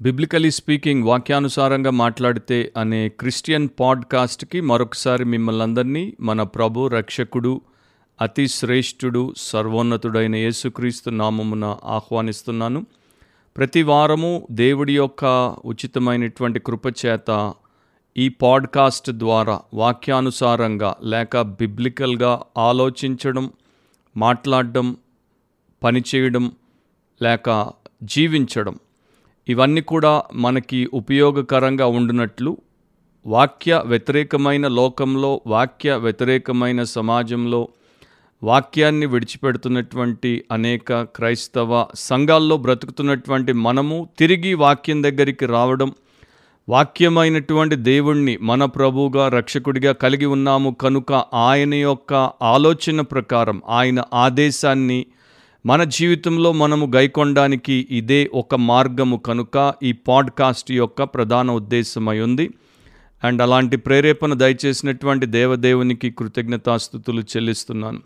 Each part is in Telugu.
బిబ్లికలీ స్పీకింగ్ వాక్యానుసారంగా మాట్లాడితే అనే క్రిస్టియన్ పాడ్కాస్ట్కి మరొకసారి మిమ్మల్ని అందరినీ మన ప్రభు రక్షకుడు అతి శ్రేష్ఠుడు సర్వోన్నతుడైన యేసుక్రీస్తు నామమున ఆహ్వానిస్తున్నాను. ప్రతి వారము దేవుడి యొక్క ఉచితమైనటువంటి కృపచేత ఈ పాడ్కాస్ట్ ద్వారా వాక్యానుసారంగా లేక బిబ్లికల్గా ఆలోచించడం మాట్లాడడం పనిచేయడం లేక జీవించడం ఇవన్నీ కూడా మనకి ఉపయోగకరంగా ఉండునట్లు వాక్య వ్యతిరేకమైన లోకంలో వాక్య వ్యతిరేకమైన సమాజంలో వాక్యాన్ని విడిచిపెడుతున్నటువంటి అనేక క్రైస్తవ సంఘాల్లో బ్రతుకుతున్నటువంటి మనము తిరిగి వాక్యం దగ్గరికి రావడం వాక్యమైనటువంటి దేవుణ్ణి మన ప్రభువుగా రక్షకుడిగా కలిగి ఉన్నాము కనుక ఆయన యొక్క ఆలోచన ప్రకారం ఆయన ఆదేశాన్ని మన జీవితంలో మనము గైకొనడానికి ఇదే ఒక మార్గము కనుక ఈ పాడ్కాస్ట్ యొక్క ప్రధాన ఉద్దేశమై ఉంది అండ్ అలాంటి ప్రేరేపణ దయచేసినటువంటి దేవదేవునికి కృతజ్ఞతాస్థుతులు చెల్లిస్తున్నాను.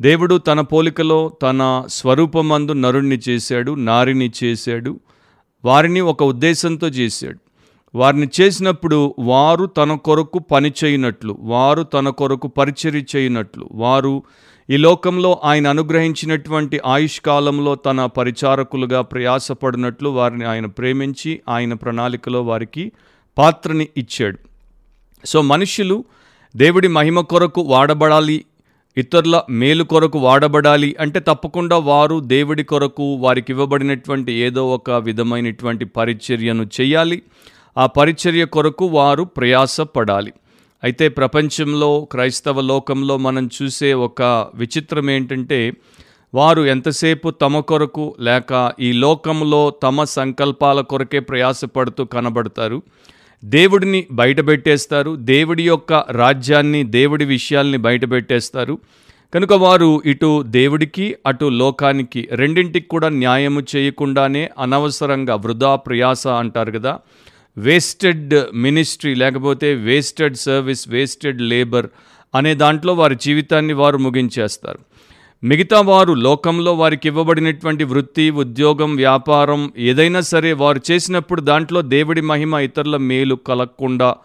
దేవుడు తన పోలికలో తన స్వరూపమందు నరుణ్ణి చేశాడు నారిని చేశాడు వారిని ఒక ఉద్దేశంతో చేశాడు. వారిని చేసినప్పుడు వారు తన కొరకు పని చేయనట్లు వారు తన కొరకు పరిచర్య చేయనట్లు వారు ఈ లోకంలో ఆయన అనుగ్రహించినటువంటి ఆయుష్ కాలంలో తన పరిచారకులుగా ప్రయాసపడినట్లు వారిని ఆయన ప్రేమించి ఆయన ప్రణాళికలో వారికి పాత్రని ఇచ్చాడు. సో మనుషులు దేవుడి మహిమ కొరకు వాడబడాలి ఇతరుల మేలు కొరకు వాడబడాలి అంటే తప్పకుండా వారు దేవుడి కొరకు వారికి ఇవ్వబడినటువంటి ఏదో ఒక విధమైనటువంటి పరిచర్యను చేయాలి. ఆ పరిచర్య కొరకు వారు ప్రయాసపడాలి. అయితే ప్రపంచంలో క్రైస్తవ లోకంలో మనం చూసే ఒక విచిత్రం ఏంటంటే వారు ఎంతసేపు తమ కొరకు లేక ఈ లోకంలో తమ సంకల్పాల కొరకే ప్రయాసపడుతూ కనబడతారు. దేవుడిని బయటపెట్టేస్తారు. దేవుడి యొక్క రాజ్యాన్ని దేవుడి విషయాల్ని బయటపెట్టేస్తారు. కనుక వారు ఇటు దేవుడికి అటు లోకానికి రెండింటికి కూడా న్యాయము చేయకుండానే అనవసరంగా వృధా ప్రయాస అంటారు కదా. వేస్టెడ్ మినిస్ట్రీ లేకపోతే వేస్టెడ్ సర్వీస్ వేస్టెడ్ లేబర్ అనే దాంట్లో వారి జీవితాన్ని వారు ముగించేస్తారు. మిగతా వారు లోకంలో వారికి ఇవ్వబడినటువంటి వృత్తి ఉద్యోగం వ్యాపారం ఏదైనా సరే వారు చేసినప్పుడు దాంట్లో దేవుడి మహిమ ఇతరుల మేలు కలగకుండా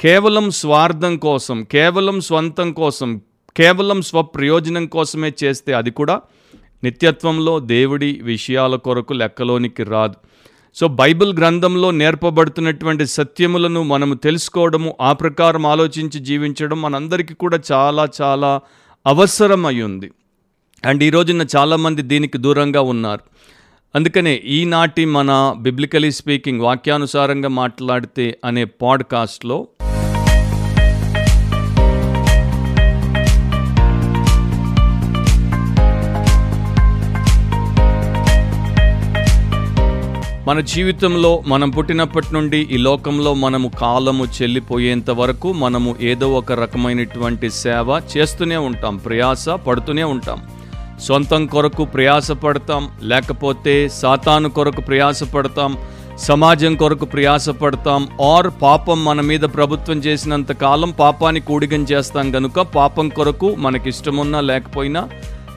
కేవలం స్వార్థం కోసం కేవలం స్వంతం కోసం కేవలం స్వప్రయోజనం కోసమే చేస్తే అది కూడా నిత్యత్వంలో దేవుడి విషయాల కొరకు లెక్కలోనికి రాదు. సో బైబిల్ గ్రంథంలో నేర్పబడుతున్నటువంటి సత్యములను మనము తెలుసుకోవడము ఆ ప్రకారం ఆలోచించి జీవించడం మనందరికీ కూడా చాలా చాలా అవసరం ఉంది అండ్ ఈ రోజున చాలామంది దీనికి దూరంగా ఉన్నారు. అందుకనే ఈనాటి మన బిబ్లికలీ స్పీకింగ్ వాక్యానుసారంగా మాట్లాడితే అనే పాడ్కాస్ట్లో మన జీవితంలో మనం పుట్టినప్పటి నుండి ఈ లోకంలో మనము కాలము చెల్లిపోయేంత వరకు మనము ఏదో ఒక రకమైనటువంటి సేవ చేస్తూనే ఉంటాం ప్రయాస పడుతూనే ఉంటాం. సొంతం కొరకు ప్రయాస పడతాం లేకపోతే సాతాను కొరకు ప్రయాస పడతాం సమాజం కొరకు ప్రయాస పడతాం ఆర్ పాపం మన మీద ప్రభుత్వం చేసినంత కాలం పాపాన్ని కూడిగం చేస్తాం కనుక పాపం కొరకు మనకిష్టమున్నా లేకపోయినా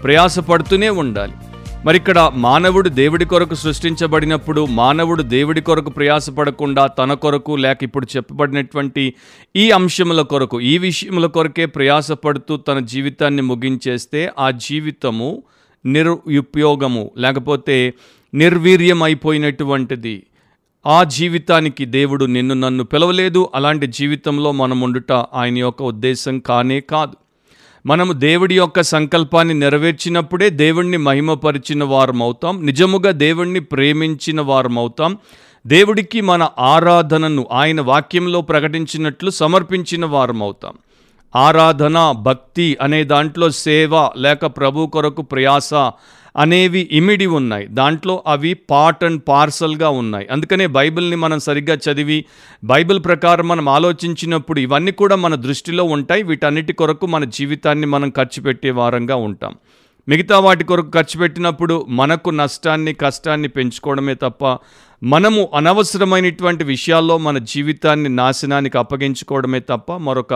ప్రయాస పడుతూనే ఉండాలి. మరి ఇక్కడ మానవుడు దేవుడి కొరకు సృష్టించబడినప్పుడు మానవుడు దేవుడి కొరకు ప్రయాసపడకుండా తన కొరకు లేక ఇప్పుడు చెప్పబడినటువంటి ఈ అంశముల కొరకు ఈ విషయముల కొరకే ప్రయాసపడుతూ తన జీవితాన్ని ముగించేస్తే ఆ జీవితము నిరుపయోగము లేకపోతే నిర్వీర్యం అయిపోయినటువంటిది ఆ జీవితానికి దేవుడు నిన్ను నన్ను పిలవలేదు. అలాంటి జీవితంలో మనం ఉండుట ఆయన యొక్క ఉద్దేశం కానే కాదు. మనము దేవుడి యొక్క సంకల్పాన్ని నెరవేర్చినప్పుడే దేవుణ్ణి మహిమపరిచిన వారం అవుతాం నిజముగా దేవుణ్ణి ప్రేమించిన వారం అవుతాం దేవుడికి మన ఆరాధనను ఆయన వాక్యంలో ప్రకటించినట్లు సమర్పించిన వారం అవుతాం ఆరాధన భక్తి అనే దాంట్లో సేవ లేక ప్రభు కొరకు ప్రయాస అనేవి ఇమిడి ఉన్నాయి. దాంట్లో అవి పార్ట్ అండ్ పార్సల్గా ఉన్నాయి. అందుకనే బైబిల్ని మనం సరిగ్గా చదివి బైబిల్ ప్రకారం మనం ఆలోచించినప్పుడు ఇవన్నీ కూడా మన దృష్టిలో ఉంటాయి. వీటన్నిటి కొరకు మన జీవితాన్ని మనం ఖర్చు పెట్టే వారంగా ఉంటాం. మిగతా వాటి కొరకు ఖర్చు పెట్టినప్పుడు మనకు నష్టాన్ని కష్టాన్ని పెంచుకోవడమే తప్ప మనము అనవసరమైనటువంటి విషయాల్లో మన జీవితాన్ని నాశనానికి అప్పగించుకోవడమే తప్ప మరొక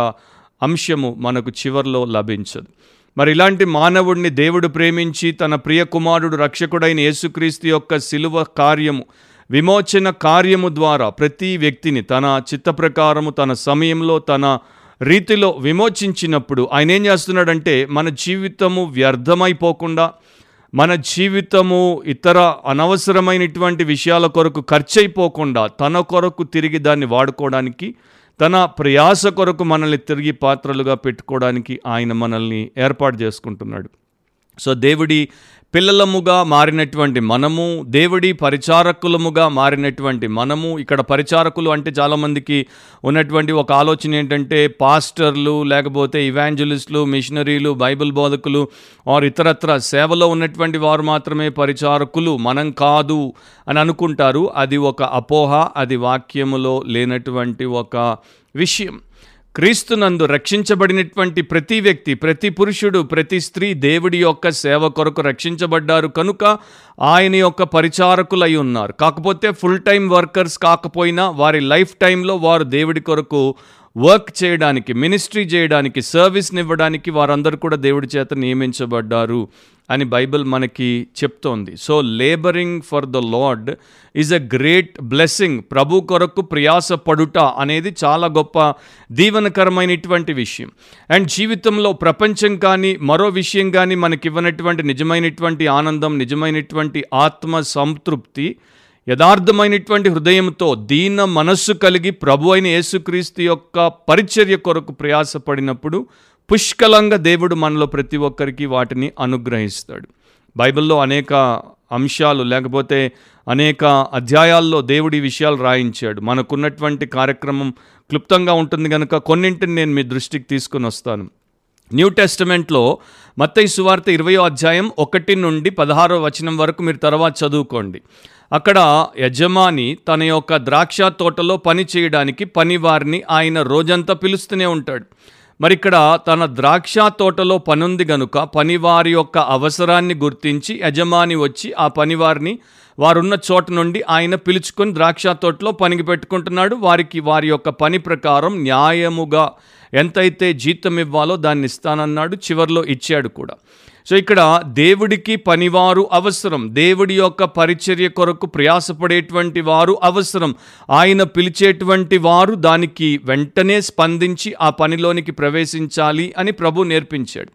అంశము మనకు చివర్లో లభించదు. మరి ఇలాంటి మానవుడిని దేవుడు ప్రేమించి తన ప్రియ కుమారుడు రక్షకుడైన యేసుక్రీస్తు యొక్క శిలువ కార్యము విమోచన కార్యము ద్వారా ప్రతి వ్యక్తిని తన చిత్త ప్రకారము తన సమయంలో తన రీతిలో విమోచించినప్పుడు ఆయన ఏం చేస్తున్నాడంటే మన జీవితము వ్యర్థమైపోకుండా మన జీవితము ఇతర అనవసరమైనటువంటి విషయాల కొరకు ఖర్చు అయిపోకుండా తన కొరకు తిరిగి దాన్ని వాడుకోవడానికి తన ప్రయాస కొరకు మనల్ని తిరిగి పాత్రలుగా పెట్టుకోవడానికి ఆయన మనల్ని ఏర్పాటు చేసుకుంటున్నాడు. సో దేవుడి పిల్లలముగా మారినటువంటి మనము దేవుడి పరిచారకులముగా మారినటువంటి మనము ఇక్కడ పరిచారకులు అంటే చాలామందికి ఉన్నటువంటి ఒక ఆలోచన ఏంటంటే పాస్టర్లు లేకపోతే ఇవాంజలిస్టులు మిషనరీలు బైబిల్ బోధకులు ఆర్ ఇతరత్ర సేవలో ఉన్నటువంటి వారు మాత్రమే పరిచారకులు మనం కాదు అని అనుకుంటారు. అది ఒక అపోహ అది వాక్యములో లేనటువంటి ఒక విషయం. క్రీస్తునందు రక్షించబడినటువంటి ప్రతి వ్యక్తి ప్రతి పురుషుడు ప్రతి స్త్రీ దేవుడి యొక్క సేవ కొరకు రక్షించబడ్డారు కనుక ఆయన యొక్క పరిచారకులై ఉన్నారు. కాకపోతే ఫుల్ టైం వర్కర్స్ కాకపోయినా వారి లైఫ్ టైంలో వారు దేవుడి కొరకు వర్క్ చేయడానికి మినిస్ట్రీ చేయడానికి సర్వీస్ని ఇవ్వడానికి వారందరూ కూడా దేవుడి చేత నియమించబడ్డారు. అని బైబిల్ మనకి చెప్తోంది. So labouring for the lord is a great blessing ప్రభు కొరకు ప్రయాసపడుట అనేది చాలా గొప్ప దీవనకరమైనటువంటి విషయం. అండ్ జీవితంలో ప్రపంచం కానీ మరో విషయం కానీ మనకి ఇవ్వనటువంటి నిజమైనటువంటి ఆనందం నిజమైనటువంటి ఆత్మ సంతృప్తి యథార్థమైనటువంటి హృదయంతో దీన మనస్సు కలిగి ప్రభు అయిన యేసుక్రీస్తు యొక్క పరిచర్య కొరకు ప్రయాసపడినప్పుడు పుష్కలంగా దేవుడు మనలో ప్రతి ఒక్కరికి వాటిని అనుగ్రహిస్తాడు. బైబిల్లో అనేక అంశాలు లేకపోతే అనేక అధ్యాయాల్లో దేవుడి విషయాలు రాయించాడు. మనకున్నటువంటి కార్యక్రమం క్లుప్తంగా ఉంటుంది కనుక కొన్నింటిని నేను మీ దృష్టికి తీసుకుని వస్తాను. న్యూ టెస్టిమెంట్లో మత్తయి సువార్త ఇరవయో అధ్యాయం ఒకటి నుండి పదహారో వచనం వరకు మీరు తర్వాత చదువుకోండి. అక్కడ యజమాని తన యొక్క ద్రాక్ష తోటలో పని చేయడానికి పనివారిని ఆయన రోజంతా పిలుస్తూనే ఉంటాడు. మరి ఇక్కడ తన ద్రాక్ష తోటలో పనుంది గనుక పనివారి యొక్క అవసరాన్ని గుర్తించి యజమాని వచ్చి ఆ పనివారిని వారున్న చోట నుండి ఆయన పిలుచుకొని ద్రాక్ష తోటలో పనికి పెట్టుకుంటున్నాడు. వారికి వారి యొక్క పని ప్రకారం న్యాయముగా ఎంతైతే జీతం ఇవ్వాలో దాన్ని ఇస్తానన్నాడు. చివరిలో ఇచ్చాడు కూడా. సో ఇక్కడ దేవుడికి పనివారు అవసరం. దేవుడి యొక్క పరిచర్య కొరకు ప్రయాసపడేటువంటి వారు అవసరం. ఆయన పిలిచేటువంటి వారు దానికి వెంటనే స్పందించి ఆ పనిలోనికి ప్రవేశించాలి అని ప్రభు నేర్పించాడు.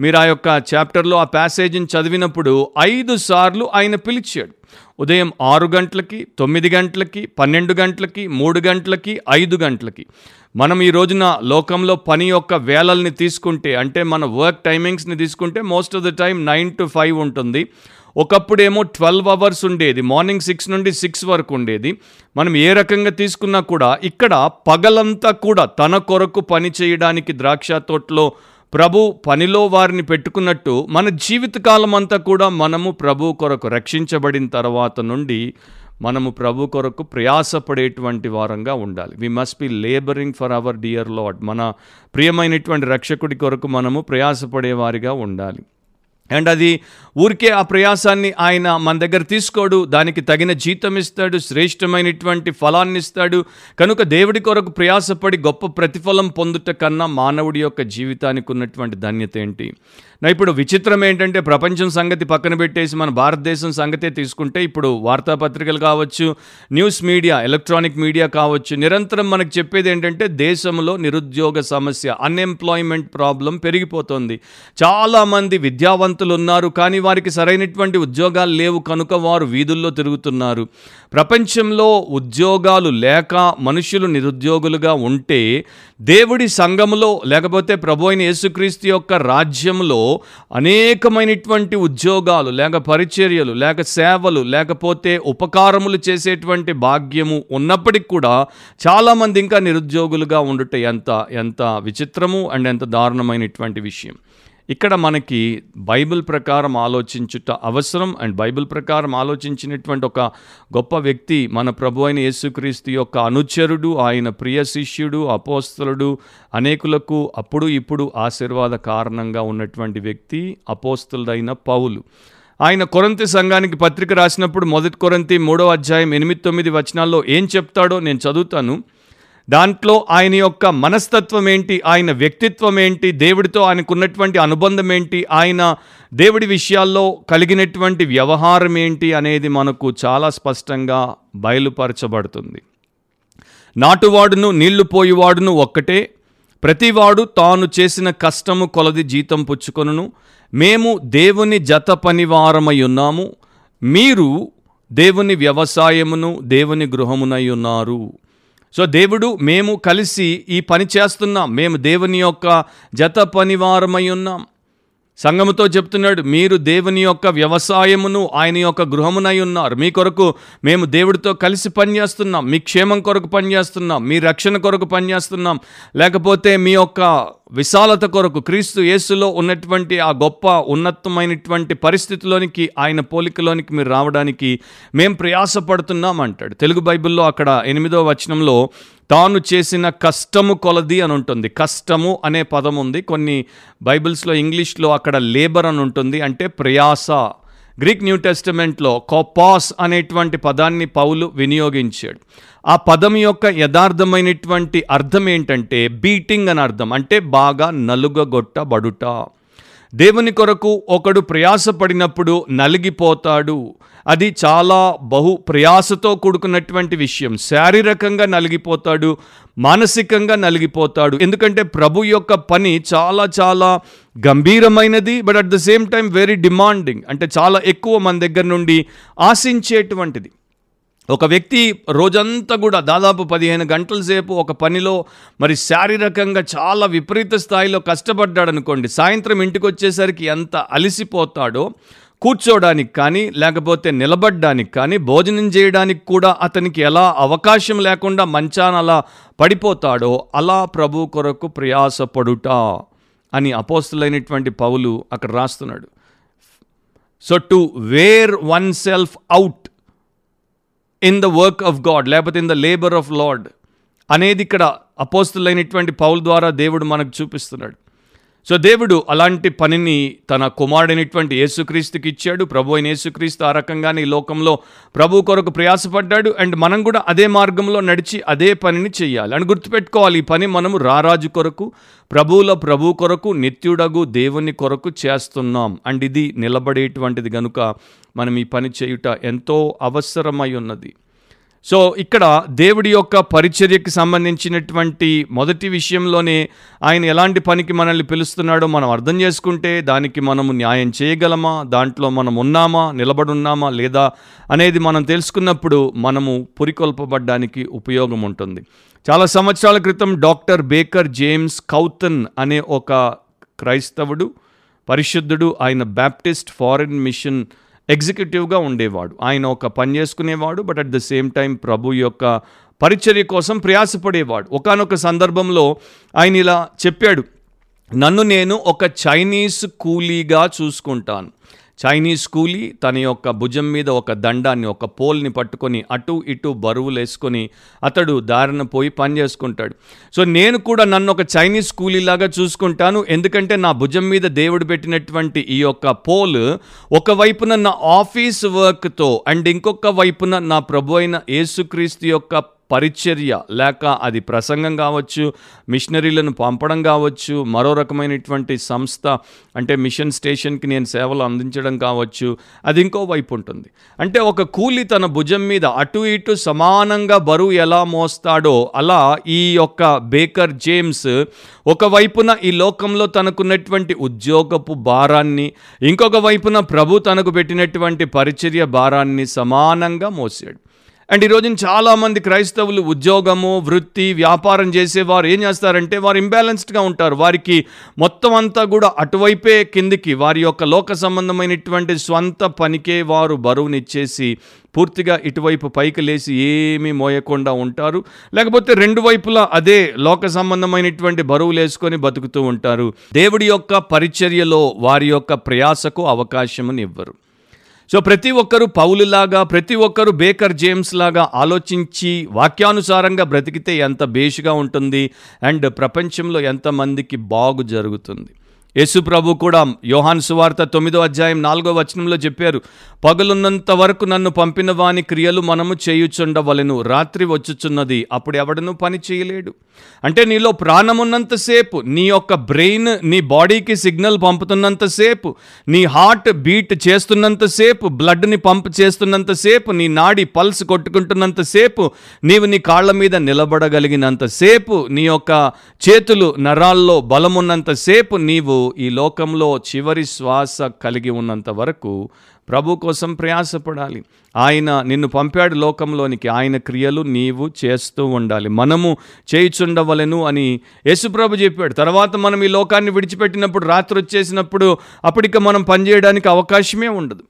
మీరు ఆ యొక్క చాప్టర్లో ఆ ప్యాసేజీని చదివినప్పుడు ఐదు సార్లు ఆయన పిలిచాడు. ఉదయం ఆరు గంటలకి తొమ్మిది గంటలకి పన్నెండు గంటలకి మూడు గంటలకి ఐదు గంటలకి. మనం ఈ రోజున లోకంలో పని యొక్క వేళల్ని తీసుకుంటే అంటే మన వర్క్ టైమింగ్స్ని తీసుకుంటే most of the time nine to five ఉంటుంది. ఒకప్పుడేమో ట్వెల్వ్ అవర్స్ ఉండేది మార్నింగ్ సిక్స్ నుండి సిక్స్ వరకు ఉండేది. మనం ఏ రకంగా తీసుకున్నా కూడా ఇక్కడ పగలంతా కూడా తన కొరకు పని చేయడానికి ద్రాక్ష తోటలో ప్రభు పనిలో వారిని పెట్టుకున్నట్టు మన జీవితకాలం అంతా కూడా మనము ప్రభు కొరకు రక్షించబడిన తర్వాత నుండి మనము ప్రభు కొరకు ప్రయాసపడేటువంటి వారంగా ఉండాలి. We must be labouring for our dear lord మన ప్రియమైనటువంటి రక్షకుడి కొరకు మనము ప్రయాసపడేవారిగా ఉండాలి. అండ్ అది ఊరికే ఆ ప్రయాసాన్ని ఆయన మన దగ్గర తీసుకోడు. దానికి తగిన జీతం ఇస్తాడు శ్రేష్టమైనటువంటి ఫలాన్ని ఇస్తాడు. కనుక దేవుడి కొరకు ప్రయాసపడి గొప్ప ప్రతిఫలం పొందుట కన్నా మానవుడి యొక్క జీవితానికి ఉన్నటువంటి ధన్యత ఏంటి? నా ఇప్పుడు విచిత్రం ఏంటంటే ప్రపంచం సంగతి పక్కన పెట్టేసి మన భారతదేశం సంగతే తీసుకుంటే ఇప్పుడు వార్తాపత్రికలు కావచ్చు న్యూస్ మీడియా ఎలక్ట్రానిక్ మీడియా కావచ్చు నిరంతరం మనకు చెప్పేది ఏంటంటే దేశంలో నిరుద్యోగ సమస్య అన్ఎంప్లాయ్మెంట్ ప్రాబ్లం పెరిగిపోతుంది. చాలామంది విద్యావంతులు ఉన్నారు కానీ వారికి సరైనటువంటి ఉద్యోగాలు లేవు. కనుక వారు వీధుల్లో తిరుగుతున్నారు. ప్రపంచంలో ఉద్యోగాలు లేక మనుషులు నిరుద్యోగులుగా ఉంటే దేవుడి సంఘములో లేకపోతే ప్రభు అయిన యేసుక్రీస్తు యొక్క రాజ్యంలో అనేకమైనటువంటి ఉద్యోగాలు లేక పరిచర్యలు లేక సేవలు లేకపోతే ఉపకారములు చేసేటువంటి భాగ్యము ఉన్నప్పటికీ కూడా చాలామంది ఇంకా నిరుద్యోగులుగా ఉండుట ఎంత ఎంత విచిత్రము అండ్ ఎంత దారుణమైనటువంటి విషయం. ఇక్కడ మనకి బైబిల్ ప్రకారం ఆలోచించుట అవసరం అండ్ బైబిల్ ప్రకారం ఆలోచించినటువంటి ఒక గొప్ప వ్యక్తి మన ప్రభు అయిన యేసుక్రీస్తు యొక్క అనుచరుడు ఆయన ప్రియ శిష్యుడు అపోస్తలుడు అనేకులకు అప్పుడు ఇప్పుడు ఆశీర్వాద కారణంగా ఉన్నటువంటి వ్యక్తి అపోస్తలుడైన పౌలు. ఆయన కొరంతి సంఘానికి పత్రిక రాసినప్పుడు మొదటి కొరంతి మూడో అధ్యాయం ఎనిమిది తొమ్మిది వచనాల్లో ఏం చెప్తాడో నేను చదువుతాను. దాంట్లో ఆయన యొక్క మనస్తత్వం ఏంటి ఆయన వ్యక్తిత్వం ఏంటి దేవుడితో ఆయనకున్నటువంటి అనుబంధం ఏంటి ఆయన దేవుడి విషయాల్లో కలిగినటువంటి వ్యవహారం ఏంటి అనేది మనకు చాలా స్పష్టంగా బయలుపరచబడుతుంది. నాటువాడును నీళ్ళు పోయివాడును ఒక్కటే. ప్రతివాడు తాను చేసిన కష్టము కొలది జీతం పుచ్చుకొనును. మేము దేవుని జత పనివారమై ఉన్నాము. మీరు దేవుని వ్యవసాయమును దేవుని గృహమునై ఉన్నారు. సో దేవుడు మేము కలిసి ఈ పని చేస్తున్నాం. మేము దేవుని యొక్క జత పనివారమై ఉన్నాం. సంఘముతో చెప్తున్నాడు మీరు దేవుని యొక్క వ్యవసాయమును ఆయన యొక్క గృహమునై ఉన్నారు. మీ కొరకు మేము దేవుడితో కలిసి పనిచేస్తున్నాం. మీ క్షేమం కొరకు పనిచేస్తున్నాం. మీ రక్షణ కొరకు పనిచేస్తున్నాం. లేకపోతే మీ యొక్క విశాలత కొరకు క్రీస్తు యేసులో ఉన్నటువంటి ఆ గొప్ప ఉన్నతమైనటువంటి పరిస్థితిలోనికి ఆయన పోలికలోనికి మీరు రావడానికి మేము ప్రయాసపడుతున్నాం అంటాడు తెలుగు బైబిల్లో అక్కడ ఎనిమిదో వచనంలో తాను చేసిన కష్టము కొలది అని ఉంటుంది. కష్టము అనే పదం ఉంది. కొన్ని బైబిల్స్లో ఇంగ్లీష్లో అక్కడ లేబర్ అని ఉంటుంది. అంటే ప్రయాస. గ్రీక్ న్యూ టెస్టిమెంట్లో కోపాస్ అనేటువంటి పదాన్ని పౌలు వినియోగించాడు. ఆ పదం యొక్క యథార్థమైనటువంటి అర్థం ఏంటంటే బీటింగ్ అని అర్థం. అంటే బాగా నలుగగొట్టబడుట. దేవుని కొరకు ఒకడు ప్రయాసపడినప్పుడు నలిగిపోతాడు. అది చాలా బహు ప్రయాసతో కూడుకున్నటువంటి విషయం. శారీరకంగా నలిగిపోతాడు మానసికంగా నలిగిపోతాడు. ఎందుకంటే ప్రభు యొక్క పని చాలా చాలా గంభీరమైనది but at the same time very demanding అంటే చాలా ఎక్కువ మన దగ్గర నుండి ఆశించేటువంటిది. ఒక వ్యక్తి రోజంతా కూడా దాదాపు పదిహేను గంటల సేపు ఒక పనిలో మరి శారీరకంగా చాలా విపరీత స్థాయిలో కష్టపడ్డాడు అనుకోండి సాయంత్రం ఇంటికి వచ్చేసరికి ఎంత అలసిపోతాడో కూర్చోడానికి కానీ లేకపోతే నిలబడడానికి కానీ భోజనం చేయడానికి కూడా అతనికి ఎలా అవకాశం లేకుండా మంచాన అలా పడిపోతాడో అలా ప్రభు కొరకు ప్రయాసపడుట అని అపోస్తులైనటువంటి పౌలు అక్కడ రాస్తున్నాడు. So to wear oneself out in the work of God లేకపోతే in the labour of lord అనేది ఇక్కడ అపోస్తులైనటువంటి పౌల్ ద్వారా దేవుడు మనకు చూపిస్తున్నాడు. సో దేవుడు అలాంటి పనిని తన కుమారుడైనటువంటి యేసుక్రీస్తుకి ఇచ్చాడు. ప్రభు అయిన యేసుక్రీస్తు ఆ రకంగానే ఈ లోకంలో ప్రభు కొరకు ప్రయాసపడ్డాడు. అండ్ మనం కూడా అదే మార్గంలో నడిచి అదే పనిని చేయాలి అని గుర్తుపెట్టుకోవాలి ఈ పని మనము రారాజు కొరకు ప్రభువుల ప్రభు కొరకు నిత్యుడగు దేవుని కొరకు చేస్తున్నాం. అండ్ ఇది నిలబడేటువంటిది కనుక మనం ఈ పని చేయుట ఎంతో అవసరమై ఉన్నది. సో ఇక్కడ దేవుడి యొక్క పరిచర్యకి సంబంధించినటువంటి మొదటి విషయంలోనే ఆయన ఎలాంటి పనికి మనల్ని పిలుస్తున్నాడో మనం అర్థం చేసుకుంటే దానికి మనము న్యాయం చేయగలమా? దాంట్లో మనం ఉన్నామా? నిలబడున్నామా? లేదా అనేది మనం తెలుసుకున్నప్పుడు మనము పురికొల్పబడ్డానికి ఉపయోగం ఉంటుంది. చాలా సంవత్సరాల క్రితం డాక్టర్ బేకర్ జేమ్స్ కౌతన్ అనే ఒక క్రైస్తవుడు పరిశుద్ధుడు ఆయన బ్యాప్టిస్ట్ ఫారిన్ మిషన్ ఎగ్జిక్యూటివ్గా ఉండేవాడు. ఆయన ఒక పని చేసుకునేవాడు but at the same time ప్రభు యొక్క పరిచర్య కోసం ప్రయాసపడేవాడు. ఒకానొక సందర్భంలో ఆయన ఇలా చెప్పాడు నన్ను నేను ఒక చైనీస్ కూలీగా చూసుకుంటాను. చైనీస్ కూలీ తన యొక్క భుజం మీద ఒక దండాన్ని ఒక పోల్ని పట్టుకొని అటు ఇటు బరువులు వేసుకొని అతడు దారిన పోయి పని చేసుకుంటాడు. సో నేను కూడా నన్ను ఒక చైనీస్ కూలీలాగా చూసుకుంటాను. ఎందుకంటే నా భుజం మీద దేవుడు పెట్టినటువంటి ఈ యొక్క పోల్ ఒకవైపున నా ఆఫీస్ వర్క్తో అండ్ ఇంకొక వైపున నా ప్రభు అయిన యేసుక్రీస్తు యొక్క పరిచర్య లేక అది ప్రసంగం కావచ్చు మిషనరీలను పంపడం కావచ్చు మరో రకమైనటువంటి సంస్థ అంటే మిషన్ స్టేషన్కి నేను సేవలు అందించడం కావచ్చు అది ఇంకో వైపు ఉంటుంది. అంటే ఒక కూలి తన భుజం మీద అటు ఇటు సమానంగా బరువు ఎలా మోస్తాడో అలా ఈ యొక్క బేకర్ జేమ్స్ ఒకవైపున ఈ లోకంలో తనకున్నటువంటి ఉద్యోగపు భారాన్ని ఇంకొక వైపున ప్రభు తనకు పెట్టినటువంటి పరిచర్య భారాన్ని సమానంగా మోసాడు. అండ్ ఈ రోజున చాలామంది క్రైస్తవులు ఉద్యోగము వృత్తి వ్యాపారం చేసేవారు ఏం చేస్తారంటే వారు ఇంబ్యాలెన్స్డ్గా ఉంటారు. వారికి మొత్తం అంతా కూడా అటువైపే కిందికి వారి యొక్క లోక సంబంధమైనటువంటి స్వంత పనికే వారు బరువునిచ్చేసి పూర్తిగా ఇటువైపు పైకి లేచి ఏమీ మోయకుండా ఉంటారు. లేకపోతే రెండు వైపులా అదే లోక సంబంధమైనటువంటి బరువులు వేసుకొని బతుకుతూ ఉంటారు. దేవుడి యొక్క పరిచర్యలో వారి యొక్క ప్రయాసకు అవకాశమునివ్వరు. సో ప్రతి ఒక్కరు పౌలులాగా ప్రతి ఒక్కరు బేకర్ జేమ్స్ లాగా ఆలోచించి వాక్యానుసారంగా బ్రతికితే ఎంత బేషుగా ఉంటుంది అండ్ ప్రపంచంలో ఎంతమందికి బాగు జరుగుతుంది. యేసు ప్రభు కూడా యోహాన్ సువార్త తొమ్మిదో అధ్యాయం నాలుగో వచనంలో చెప్పారు పగలున్నంత వరకు నన్ను పంపిన వాని క్రియలు మనము చేయుచుండవలెను రాత్రి వచ్చుచున్నది అప్పుడు ఎవడను పని చేయలేడు. అంటే నీలో ప్రాణమున్నంతసేపు నీ యొక్క బ్రెయిన్ నీ బాడీకి సిగ్నల్ పంపుతున్నంతసేపు నీ హార్ట్ బీట్ చేస్తున్నంతసేపు బ్లడ్ని పంప్ చేస్తున్నంతసేపు నీ నాడి పల్స్ కొట్టుకుంటున్నంతసేపు నీవు నీ కాళ్ళ మీద నిలబడగలిగినంతసేపు నీ యొక్క చేతులు నరాల్లో బలమున్నంతసేపు నీవు ఈ లోకంలో చివరి శ్వాస కలిగి ఉన్నంత వరకు ప్రభు కోసం ప్రయాసపడాలి. ఆయన నిన్ను పంపాడు లోకంలోనికి. ఆయన క్రియలు నీవు చేస్తూ ఉండాలి. మనము చేయిచుండవలను అని యేసుప్రభు చెప్పాడు. తర్వాత మనం ఈ లోకాన్ని విడిచిపెట్టినప్పుడు రాత్రి వచ్చేసినప్పుడు అప్పటిక మనం పనిచేయడానికి అవకాశమే ఉండదు.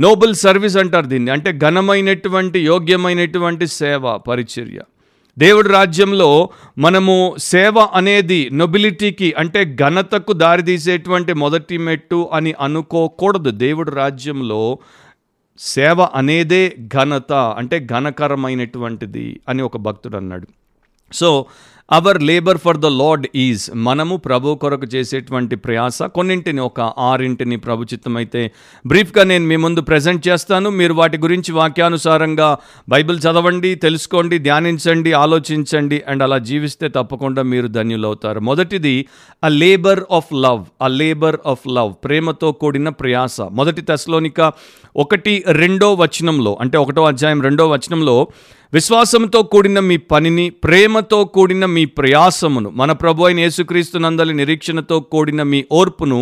నోబుల్ సర్వీస్ అంటారు దీన్ని. అంటే ఘనమైనటువంటి యోగ్యమైనటువంటి సేవ పరిచర్య. దేవుడి రాజ్యంలో మనము సేవ అనేది నొబిలిటీకి అంటే ఘనతకు దారితీసేటువంటి మొదటి మెట్టు అని అనుకోకూడదు. దేవుడి రాజ్యంలో సేవ అనేదే ఘనత అంటే ఘనకరమైనటువంటిది అని ఒక భక్తుడు అన్నాడు. So our labour for the lord is మనము ప్రభు కొరకు చేసేటువంటి ప్రయాస. కొన్నింటిని ఒక ఆరింటిని ప్రభుచిత్తమైతే బ్రీఫ్గా నేను మీ ముందు ప్రజెంట్ చేస్తాను. మీరు వాటి గురించి వాక్యానుసారంగా బైబిల్ చదవండి తెలుసుకోండి ధ్యానించండి ఆలోచించండి అండ్ అలా జీవిస్తే తప్పకుండా మీరు ధన్యులవుతారు. మొదటిది a labour of love a labour of love ప్రేమతో కూడిన ప్రయాస. మొదటి తెశలోనిక ఒకటి రెండో వచనంలో అంటే ఒకటో అధ్యాయం రెండో వచనంలో విశ్వాసంతో కూడిన మీ పనిని ప్రేమతో కూడిన మీ ప్రయాసమును మన ప్రభు అయిన యేసుక్రీస్తు నందలి నిరీక్షణతో కూడిన మీ ఓర్పును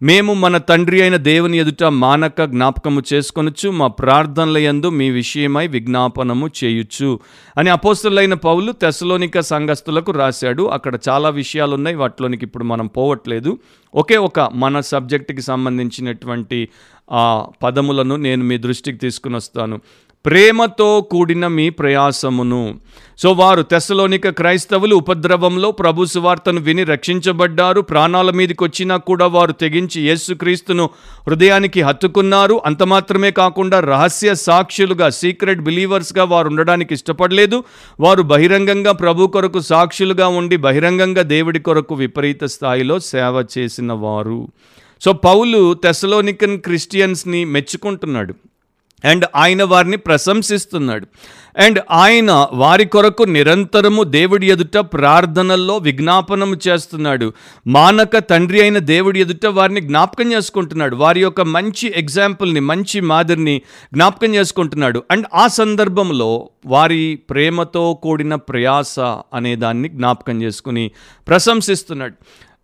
మేము మన తండ్రి అయిన దేవుని ఎదుట మానక జ్ఞాపకము చేసుకొనొచ్చు మా ప్రార్థనల యందు మీ విషయమై విజ్ఞాపనము చేయొచ్చు అని అపోస్తులైన పౌలు తెసలోనిక సంఘస్థులకు రాశాడు. అక్కడ చాలా విషయాలు ఉన్నాయి వాటిలోనికి ఇప్పుడు మనం పోవట్లేదు. ఒకే ఒక మన సబ్జెక్టుకి సంబంధించినటువంటి ఆ పదములను నేను మీ దృష్టికి తీసుకుని వస్తాను ప్రేమతో కూడిన మీ ప్రయాసమును. సో వారు తెసలోనిక క్రైస్తవులు ఉపద్రవంలో ప్రభు సువార్తను విని రక్షించబడ్డారు. ప్రాణాల మీదకి వచ్చినా కూడా వారు తెగించి యేసుక్రీస్తును హృదయానికి హత్తుకున్నారు. అంత మాత్రమే కాకుండా రహస్య సాక్షులుగా సీక్రెట్ బిలీవర్స్గా వారు ఉండడానికి ఇష్టపడలేదు. వారు బహిరంగంగా ప్రభు కొరకు సాక్షులుగా ఉండి బహిరంగంగా దేవుడి కొరకు విపరీత స్థాయిలో సేవ చేసిన వారు. So Paul తెసలోనికన్ క్రిస్టియన్స్ని మెచ్చుకుంటున్నాడు. అండ్ ఆయన వారిని ప్రశంసిస్తున్నాడు. అండ్ ఆయన వారి కొరకు నిరంతరము దేవుడి ఎదుట ప్రార్థనల్లో విజ్ఞాపనము చేస్తున్నాడు. మానక తండ్రి అయిన దేవుడి ఎదుట వారిని జ్ఞాపకం చేసుకుంటున్నాడు. వారి యొక్క మంచి ఎగ్జాంపుల్ని మంచి మాదిరిని జ్ఞాపకం చేసుకుంటున్నాడు. అండ్ ఆ సందర్భంలో వారి ప్రేమతో కూడిన ప్రయాస అనే దాన్ని జ్ఞాపకం చేసుకుని ప్రశంసిస్తున్నాడు.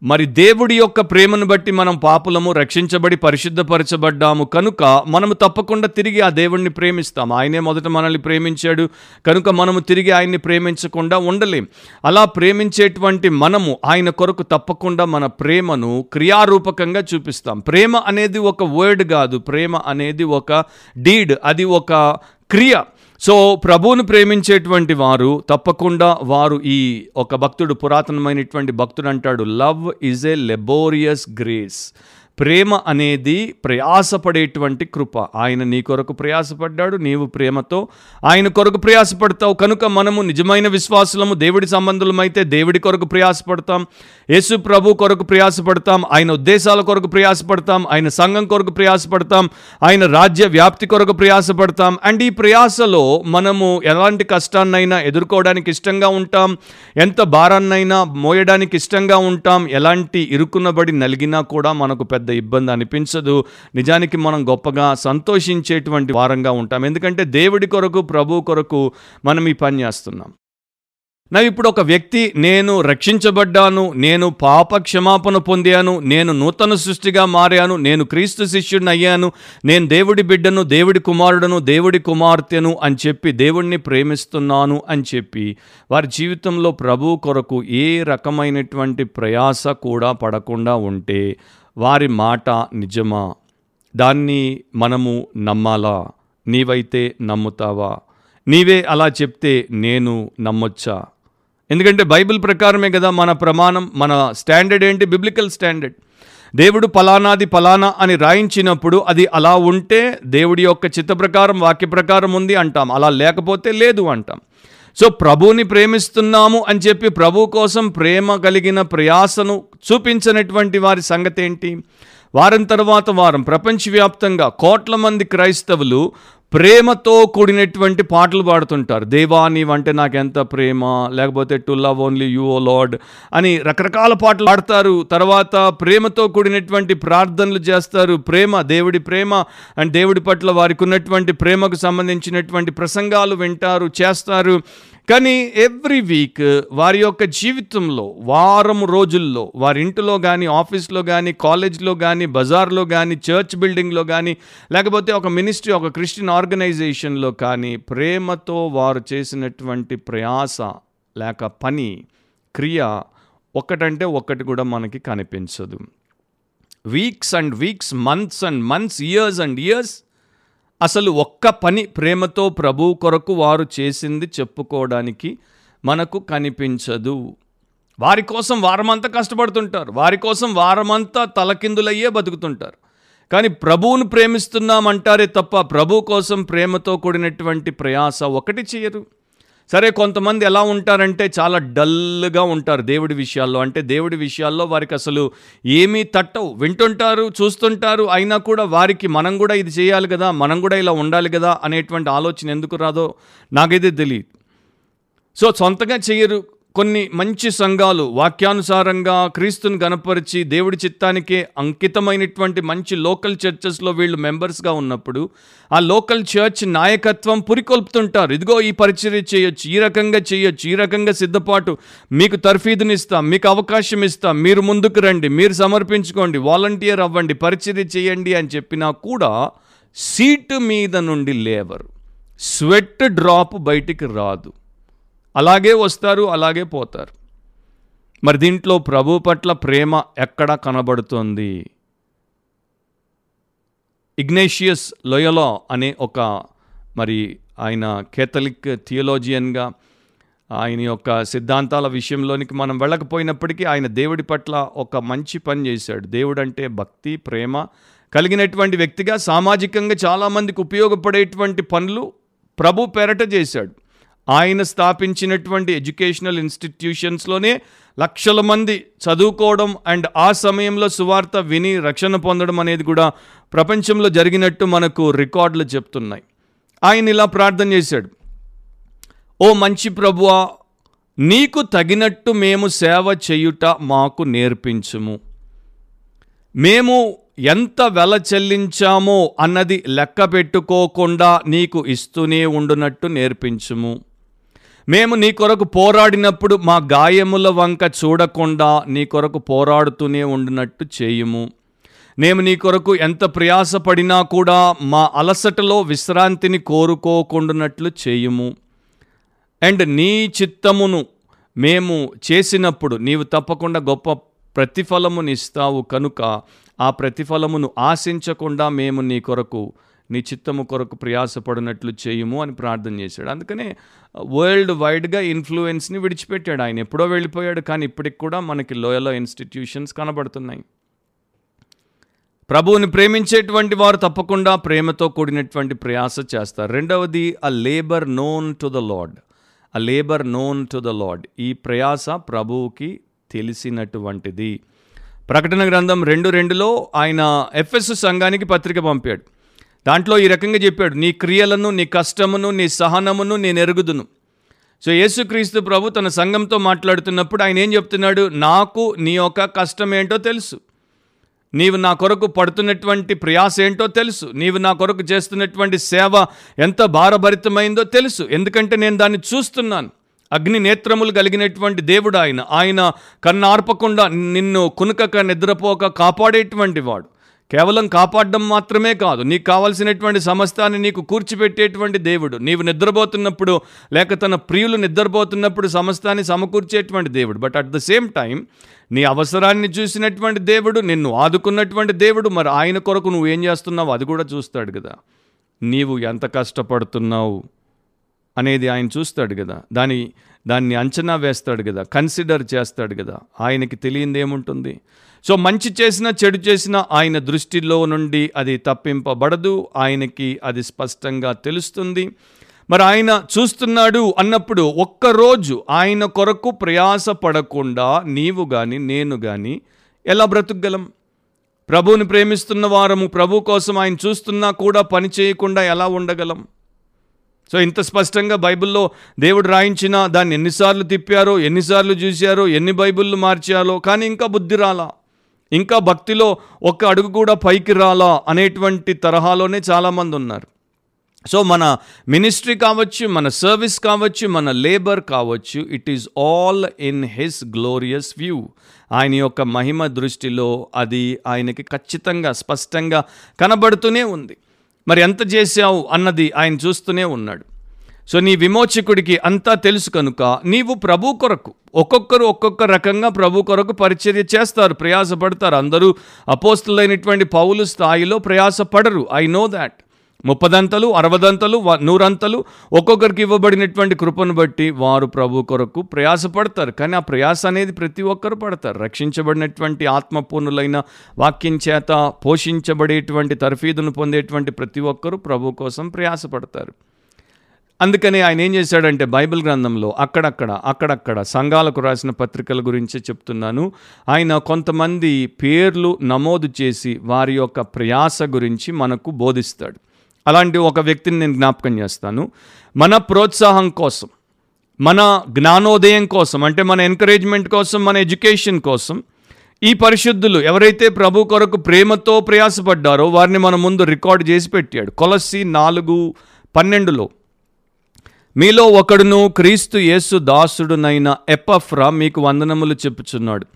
మరి దేవుడి యొక్క ప్రేమను బట్టి మనం పాపులము రక్షించబడి పరిశుద్ధపరచబడ్డాము. కనుక మనము తప్పకుండా తిరిగి ఆ దేవుణ్ణి ప్రేమిస్తాం. ఆయనే మొదట మనల్ని ప్రేమించాడు. కనుక మనము తిరిగి ఆయన్ని ప్రేమించకుండా ఉండలేం. అలా ప్రేమించేటువంటి మనము ఆయన కొరకు తప్పకుండా మన ప్రేమను క్రియారూపకంగా చూపిస్తాం. ప్రేమ అనేది ఒక వర్డ్ కాదు. ప్రేమ అనేది ఒక డీడ్ అది ఒక క్రియ. సో ప్రభువును ప్రేమించేటువంటి వారు తప్పకుండా వారు ఈ ఒక భక్తుడు పురాతనమైనటువంటి భక్తుడు అంటాడు love is a laborious grace ప్రేమ అనేది ప్రయాసపడేటువంటి కృప. ఆయన నీ కొరకు ప్రయాసపడ్డాడు నీవు ప్రేమతో ఆయన కొరకు ప్రయాసపడతావు. కనుక మనము నిజమైన విశ్వాసులము దేవుడి సంబంధులమైతే దేవుడి కొరకు ప్రయాసపడతాం. యేసు ప్రభు కొరకు ప్రయాసపడతాం ఆయన ఉద్దేశాల కొరకు ప్రయాసపడతాం ఆయన సంఘం కొరకు ప్రయాసపడతాం ఆయన రాజ్య వ్యాప్తి కొరకు ప్రయాసపడతాం. అండ్ ఈ ప్రయాసలో మనము ఎలాంటి కష్టాన్నైనా ఎదుర్కోవడానికి ఇష్టంగా ఉంటాం ఎంత భారాన్నైనా మోయడానికి ఇష్టంగా ఉంటాం ఎలాంటి ఇరుకున్నబడి నలిగినా కూడా మనకు పెద్ద ఇబ్బంది అనిపించదు. నిజానికి మనం గొప్పగా సంతోషించేటువంటి వారంగా ఉంటాం. ఎందుకంటే దేవుడి కొరకు ప్రభు కొరకు మనం ఈ పని చేస్తున్నాం. నా ఇప్పుడు ఒక వ్యక్తి నేను రక్షించబడ్డాను నేను పాప క్షమాపణ పొందాను నేను నూతన సృష్టిగా మారాను నేను క్రీస్తు శిష్యుడిని అయ్యాను నేను దేవుడి బిడ్డను దేవుడి కుమారుడను దేవుడి కుమార్తెను అని చెప్పి దేవుడిని ప్రేమిస్తున్నాను అని చెప్పి వారి జీవితంలో ప్రభు కొరకు ఏ రకమైనటువంటి ప్రయాస కూడా పడకుండా ఉంటే వారి మాట నిజమా? దాన్ని మనము నమ్మాలా? నీవైతే నమ్ముతావా? నీవే అలా చెప్తే నేను నమ్మొచ్చా? ఎందుకంటే బైబిల్ ప్రకారమే కదా మన ప్రమాణం మన స్టాండర్డ్ ఏంటి? Biblical standard. దేవుడు పలానాది పలానా అని రాయించినప్పుడు అది అలా ఉంటే దేవుడి యొక్క చిత్త ప్రకారం వాక్య ప్రకారం ఉంది అంటాం. అలా లేకపోతే లేదు అంటాం. సో ప్రభువుని ప్రేమిస్తున్నాము అని చెప్పి ప్రభు కోసం ప్రేమ కలిగిన ప్రయాసను చూపించినటువంటి వారి సంగతి ఏంటి వారం తర్వాత వారం ప్రపంచవ్యాప్తంగా కోట్ల మంది క్రైస్తవులు ప్రేమతో కూడినటువంటి పాటలు పాడుతుంటారు. దేవా నీవంటే నాకెంత ప్రేమ లేకపోతే to love only you O lord అని రకరకాల పాటలు పాడతారు. తర్వాత ప్రేమతో కూడినటువంటి ప్రార్థనలు చేస్తారు. ప్రేమ దేవుడి ప్రేమ అండ్ దేవుడి పట్ల వారికి ఉన్నటువంటి ప్రేమకు సంబంధించినటువంటి ప్రసంగాలు వింటారు చేస్తారు. కానీ ఎవ్రీ వీక్ వారి యొక్క జీవితంలో వారం రోజుల్లో వారి ఇంటిలో కానీ ఆఫీస్లో కానీ కాలేజ్లో కానీ బజార్లో కానీ చర్చ్ బిల్డింగ్లో కానీ లేకపోతే ఒక మినిస్ట్రీ ఒక క్రిస్టియన్ ఆర్గనైజేషన్లో కానీ ప్రేమతో వారు చేసినటువంటి ప్రయాస లేక పని క్రియ ఒక్కటంటే ఒక్కటి కూడా మనకి కనిపించదు. Weeks and weeks months and months years and years అసలు ఒక్క పని ప్రేమతో ప్రభు కొరకు వారు చేసింది చెప్పుకోవడానికి మనకు కనిపించదు. వారి కోసం వారమంతా కష్టపడుతుంటారు. వారి కోసం వారమంతా తలకిందులయ్యే బతుకుతుంటారు. కానీ ప్రభువును ప్రేమిస్తున్నామంటారే తప్ప ప్రభు కోసం ప్రేమతో కూడినటువంటి ప్రయాస ఒకటి చేయరు సరే కొంతమంది ఎలా ఉంటారంటే చాలా డల్గా ఉంటారు దేవుడి విషయాల్లో. అంటే దేవుడి విషయాల్లో వారికి అసలు ఏమీ తట్టవు. వింటుంటారు చూస్తుంటారు అయినా కూడా వారికి మనం కూడా ఇది చేయాలి కదా మనం కూడా ఇలా ఉండాలి కదా అనేటువంటి ఆలోచన ఎందుకు రాదో నాకైతే తెలియదు సో సొంతంగా చేయరు. కొన్ని మంచి సంఘాలు వాక్యానుసారంగా క్రీస్తుని గనపరిచి దేవుడి చిత్తానికే అంకితమైనటువంటి మంచి లోకల్ చర్చెస్లో వీళ్ళు మెంబర్స్గా ఉన్నప్పుడు ఆ లోకల్ చర్చ్ నాయకత్వం పురికొల్పుతుంటారు. ఇదిగో ఈ పరిచర్య చేయొచ్చు ఈ రకంగా చేయొచ్చు ఈ రకంగా సిద్ధపాటు. మీకు తర్ఫీదునిస్తాం మీకు అవకాశం ఇస్తాం మీరు ముందుకు రండి మీరు సమర్పించుకోండి వాలంటీర్ అవ్వండి పరిచర్య చేయండి అని చెప్పినా కూడా సీటు మీద నుండి లేవరు. స్వెట్ డ్రాప్ బయటికి రాదు. అలాగే వస్తారు అలాగే పోతారు. మరి దీంట్లో ప్రభు పట్ల ప్రేమ ఎక్కడ కనబడుతోంది? ఇగ్నేషియస్ లొయలో అనే ఒక మరి ఆయన కేథలిక్ థియోలాజియన్గా ఆయన యొక్క సిద్ధాంతాల విషయంలోనికి మనం వెళ్ళకపోయినప్పటికీ ఆయన దేవుడి పట్ల ఒక మంచి పని చేశాడు. దేవుడు అంటే భక్తి ప్రేమ కలిగినటువంటి వ్యక్తిగా సామాజికంగా చాలామందికి ఉపయోగపడేటువంటి పనులు ప్రభు పెరట చేశాడు. ఆయన స్థాపించినటువంటి ఎడ్యుకేషనల్ ఇన్స్టిట్యూషన్స్లోనే లక్షల మంది చదువుకోవడం అండ్ ఆ సమయంలో సువార్త విని రక్షణ పొందడం అనేది కూడా ప్రపంచంలో జరిగినట్టు మనకు రికార్డులు చెప్తున్నాయి. ఆయన ఇలా ప్రార్థన చేశాడు. ఓ మంచి ప్రభువా నీకు తగినట్టు మేము సేవ చేయుట మాకు నేర్పించుము. మేము ఎంత వెల చెల్లించామో అన్నది లెక్క పెట్టుకోకుండా నీకు ఇస్తూనే ఉండునట్టు నేర్పించుము. మేము నీ కొరకు పోరాడినప్పుడు మా గాయముల వంక చూడకుండా నీ కొరకు పోరాడుతూనే ఉండినట్టు చేయుము. మేము నీ కొరకు ఎంత ప్రయాసపడినా కూడా మా అలసటలో విశ్రాంతిని కోరుకోకుండానట్లు చేయుము. అండ్ నీ చిత్తమును మేము చేసినప్పుడు నీవు తప్పకుండా గొప్ప ప్రతిఫలమునిస్తావు కనుక ఆ ప్రతిఫలమును ఆశించకుండా మేము నీ కొరకు నీ చిత్తము కొరకు ప్రయాసపడినట్లు చేయుము అని ప్రార్థన చేశాడు. అందుకనే వరల్డ్ వైడ్గా ఇన్ఫ్లుయెన్స్ని విడిచిపెట్టాడు ఆయన. ఎప్పుడో వెళ్ళిపోయాడు కానీ ఇప్పటికి కూడా మనకి లోయలో ఇన్స్టిట్యూషన్స్ కనబడుతున్నాయి. ప్రభువుని ప్రేమించేటువంటి వారు తప్పకుండా ప్రేమతో కూడినటువంటి ప్రయాస చేస్తారు. రెండవది a labour known to the lord a labour known to the lord ఈ ప్రయాస ప్రభువుకి తెలిసినటువంటిది. ప్రకటన గ్రంథం రెండు రెండులో ఆయన ఎఫ్ఎస్ సంఘానికి పత్రిక పంపాడు. దాంట్లో ఈ రకంగా చెప్పాడు నీ క్రియలను నీ కష్టమును నీ సహనమును నేను ఎరుగుదును. సో యేసుక్రీస్తు ప్రభు తన సంఘంతో మాట్లాడుతున్నప్పుడు ఆయన ఏం చెప్తున్నాడు? నాకు నీ యొక్క కష్టం ఏంటో తెలుసు. నీవు నా కొరకు పడుతున్నటువంటి ప్రయాస ఏంటో తెలుసు. నీవు నా కొరకు చేస్తున్నటువంటి సేవ ఎంత భారభరితమైందో తెలుసు. ఎందుకంటే నేను దాన్ని చూస్తున్నాను. అగ్ని నేత్రములు కలిగినటువంటి దేవుడు ఆయన. ఆయన కన్నార్పకుండా నిన్ను కునుకక నిద్రపోక కాపాడేటువంటి వాడు. కేవలం కాపాడడం మాత్రమే కాదు నీకు కావలసినటువంటి సమస్తాన్ని నీకు కూర్చిపెట్టేటువంటి దేవుడు. నీవు నిద్రపోతున్నప్పుడు లేక తన ప్రియులు నిద్రపోతున్నప్పుడు సమస్తాన్ని సమకూర్చేటువంటి దేవుడు. But at the same time నీ అవసరాన్ని చూసినటువంటి దేవుడు నిన్ను ఆదుకున్నటువంటి దేవుడు మరి ఆయన కొరకు నువ్వు ఏం చేస్తున్నావు అది కూడా చూస్తాడు కదా. నీవు ఎంత కష్టపడుతున్నావు అనేది ఆయన చూస్తాడు కదా. దాని దాన్ని అంచనా వేస్తాడు కదా కన్సిడర్ చేస్తాడు కదా. ఆయనకి తెలియంది ఏముంటుంది? సో మంచి చేసినా చెడు చేసినా ఆయన దృష్టిలో నుండి అది తప్పింపబడదు. ఆయనకి అది స్పష్టంగా తెలుస్తుంది. మరి ఆయన చూస్తున్నాడు అన్నప్పుడు ఒక్కరోజు ఆయన కొరకు ప్రయాస పడకుండా నీవు కానీ నేను కానీ ఎలా బ్రతుకగలం? ప్రభువుని ప్రేమిస్తున్న వారము ప్రభు కోసం ఆయన చూస్తున్నా కూడా పని చేయకుండా ఎలా ఉండగలం? సో ఇంత స్పష్టంగా బైబిల్లో దేవుడు రాయించిన దాన్ని ఎన్నిసార్లు తిప్పారో ఎన్నిసార్లు చూశారో ఎన్ని బైబిళ్ళు మార్చారో కానీ ఇంకా బుద్ధి రాలా. ఇంకా భక్తిలో ఒక్క అడుగు కూడా పైకి రాలా అనేటువంటి తరహాలోనే చాలామంది ఉన్నారు. సో మన మినిస్ట్రీ కావచ్చు మన సర్వీస్ కావచ్చు మన లేబర్ కావచ్చు it is all in his glorious view. ఆయన యొక్క మహిమ దృష్టిలో అది ఆయనకి ఖచ్చితంగా స్పష్టంగా కనబడుతూనే ఉంది. మరి ఎంత చేశావు అన్నది ఆయన చూస్తూనే ఉన్నాడు. సో నీ విమోచకుడికి అంతా తెలుసు కనుక నీవు ప్రభు కొరకు ఒక్కొక్కరు ఒక్కొక్క రకంగా ప్రభు కొరకు పరిచర్య చేస్తారు ప్రయాసపడతారు. అందరూ అపోస్తులైనటువంటి పౌలు స్థాయిలో ప్రయాసపడరు. ఐ నో దాట్ ముప్పదంతలు అరవదంతలు వ- నూరంతలు ఒక్కొక్కరికి ఇవ్వబడినటువంటి కృపను బట్టి వారు ప్రభు కొరకు ప్రయాసపడతారు. కానీ ఆ ప్రయాస అనేది ప్రతి ఒక్కరు పడతారు. రక్షించబడినటువంటి ఆత్మపూర్ణులైన వాక్యం చేత పోషించబడేటువంటి తర్ఫీదును పొందేటువంటి ప్రతి ఒక్కరూ ప్రభు కోసం ప్రయాసపడతారు. అందుకని ఆయన ఏం చేశాడంటే బైబిల్ గ్రంథంలో అక్కడక్కడ అక్కడక్కడ సంఘాలకు రాసిన పత్రికల గురించి చెప్తున్నాను. ఆయన కొంతమంది పేర్లు నమోదు చేసి వారి యొక్క ప్రయాస గురించి మనకు బోధిస్తాడు. అలాంటి ఒక వ్యక్తిని నేను జ్ఞాపకం చేస్తాను. మన ప్రోత్సాహం కోసం మన జ్ఞానోదయం కోసం అంటే మన ఎంకరేజ్మెంట్ కోసం మన ఎడ్యుకేషన్ కోసం ఈ పరిశుద్ధులు ఎవరైతే ప్రభు కొరకు ప్రేమతో ప్రయాసపడ్డారో వారిని మన ముందు రికార్డ్ చేసి పెట్టాడు. కొలసి నాలుగు పన్నెండులో మీలో ఒకడును క్రీస్తు యేసు దాసుడునైన ఎపఫ్రా మీకు వందనములు చెప్పుచున్నాడు.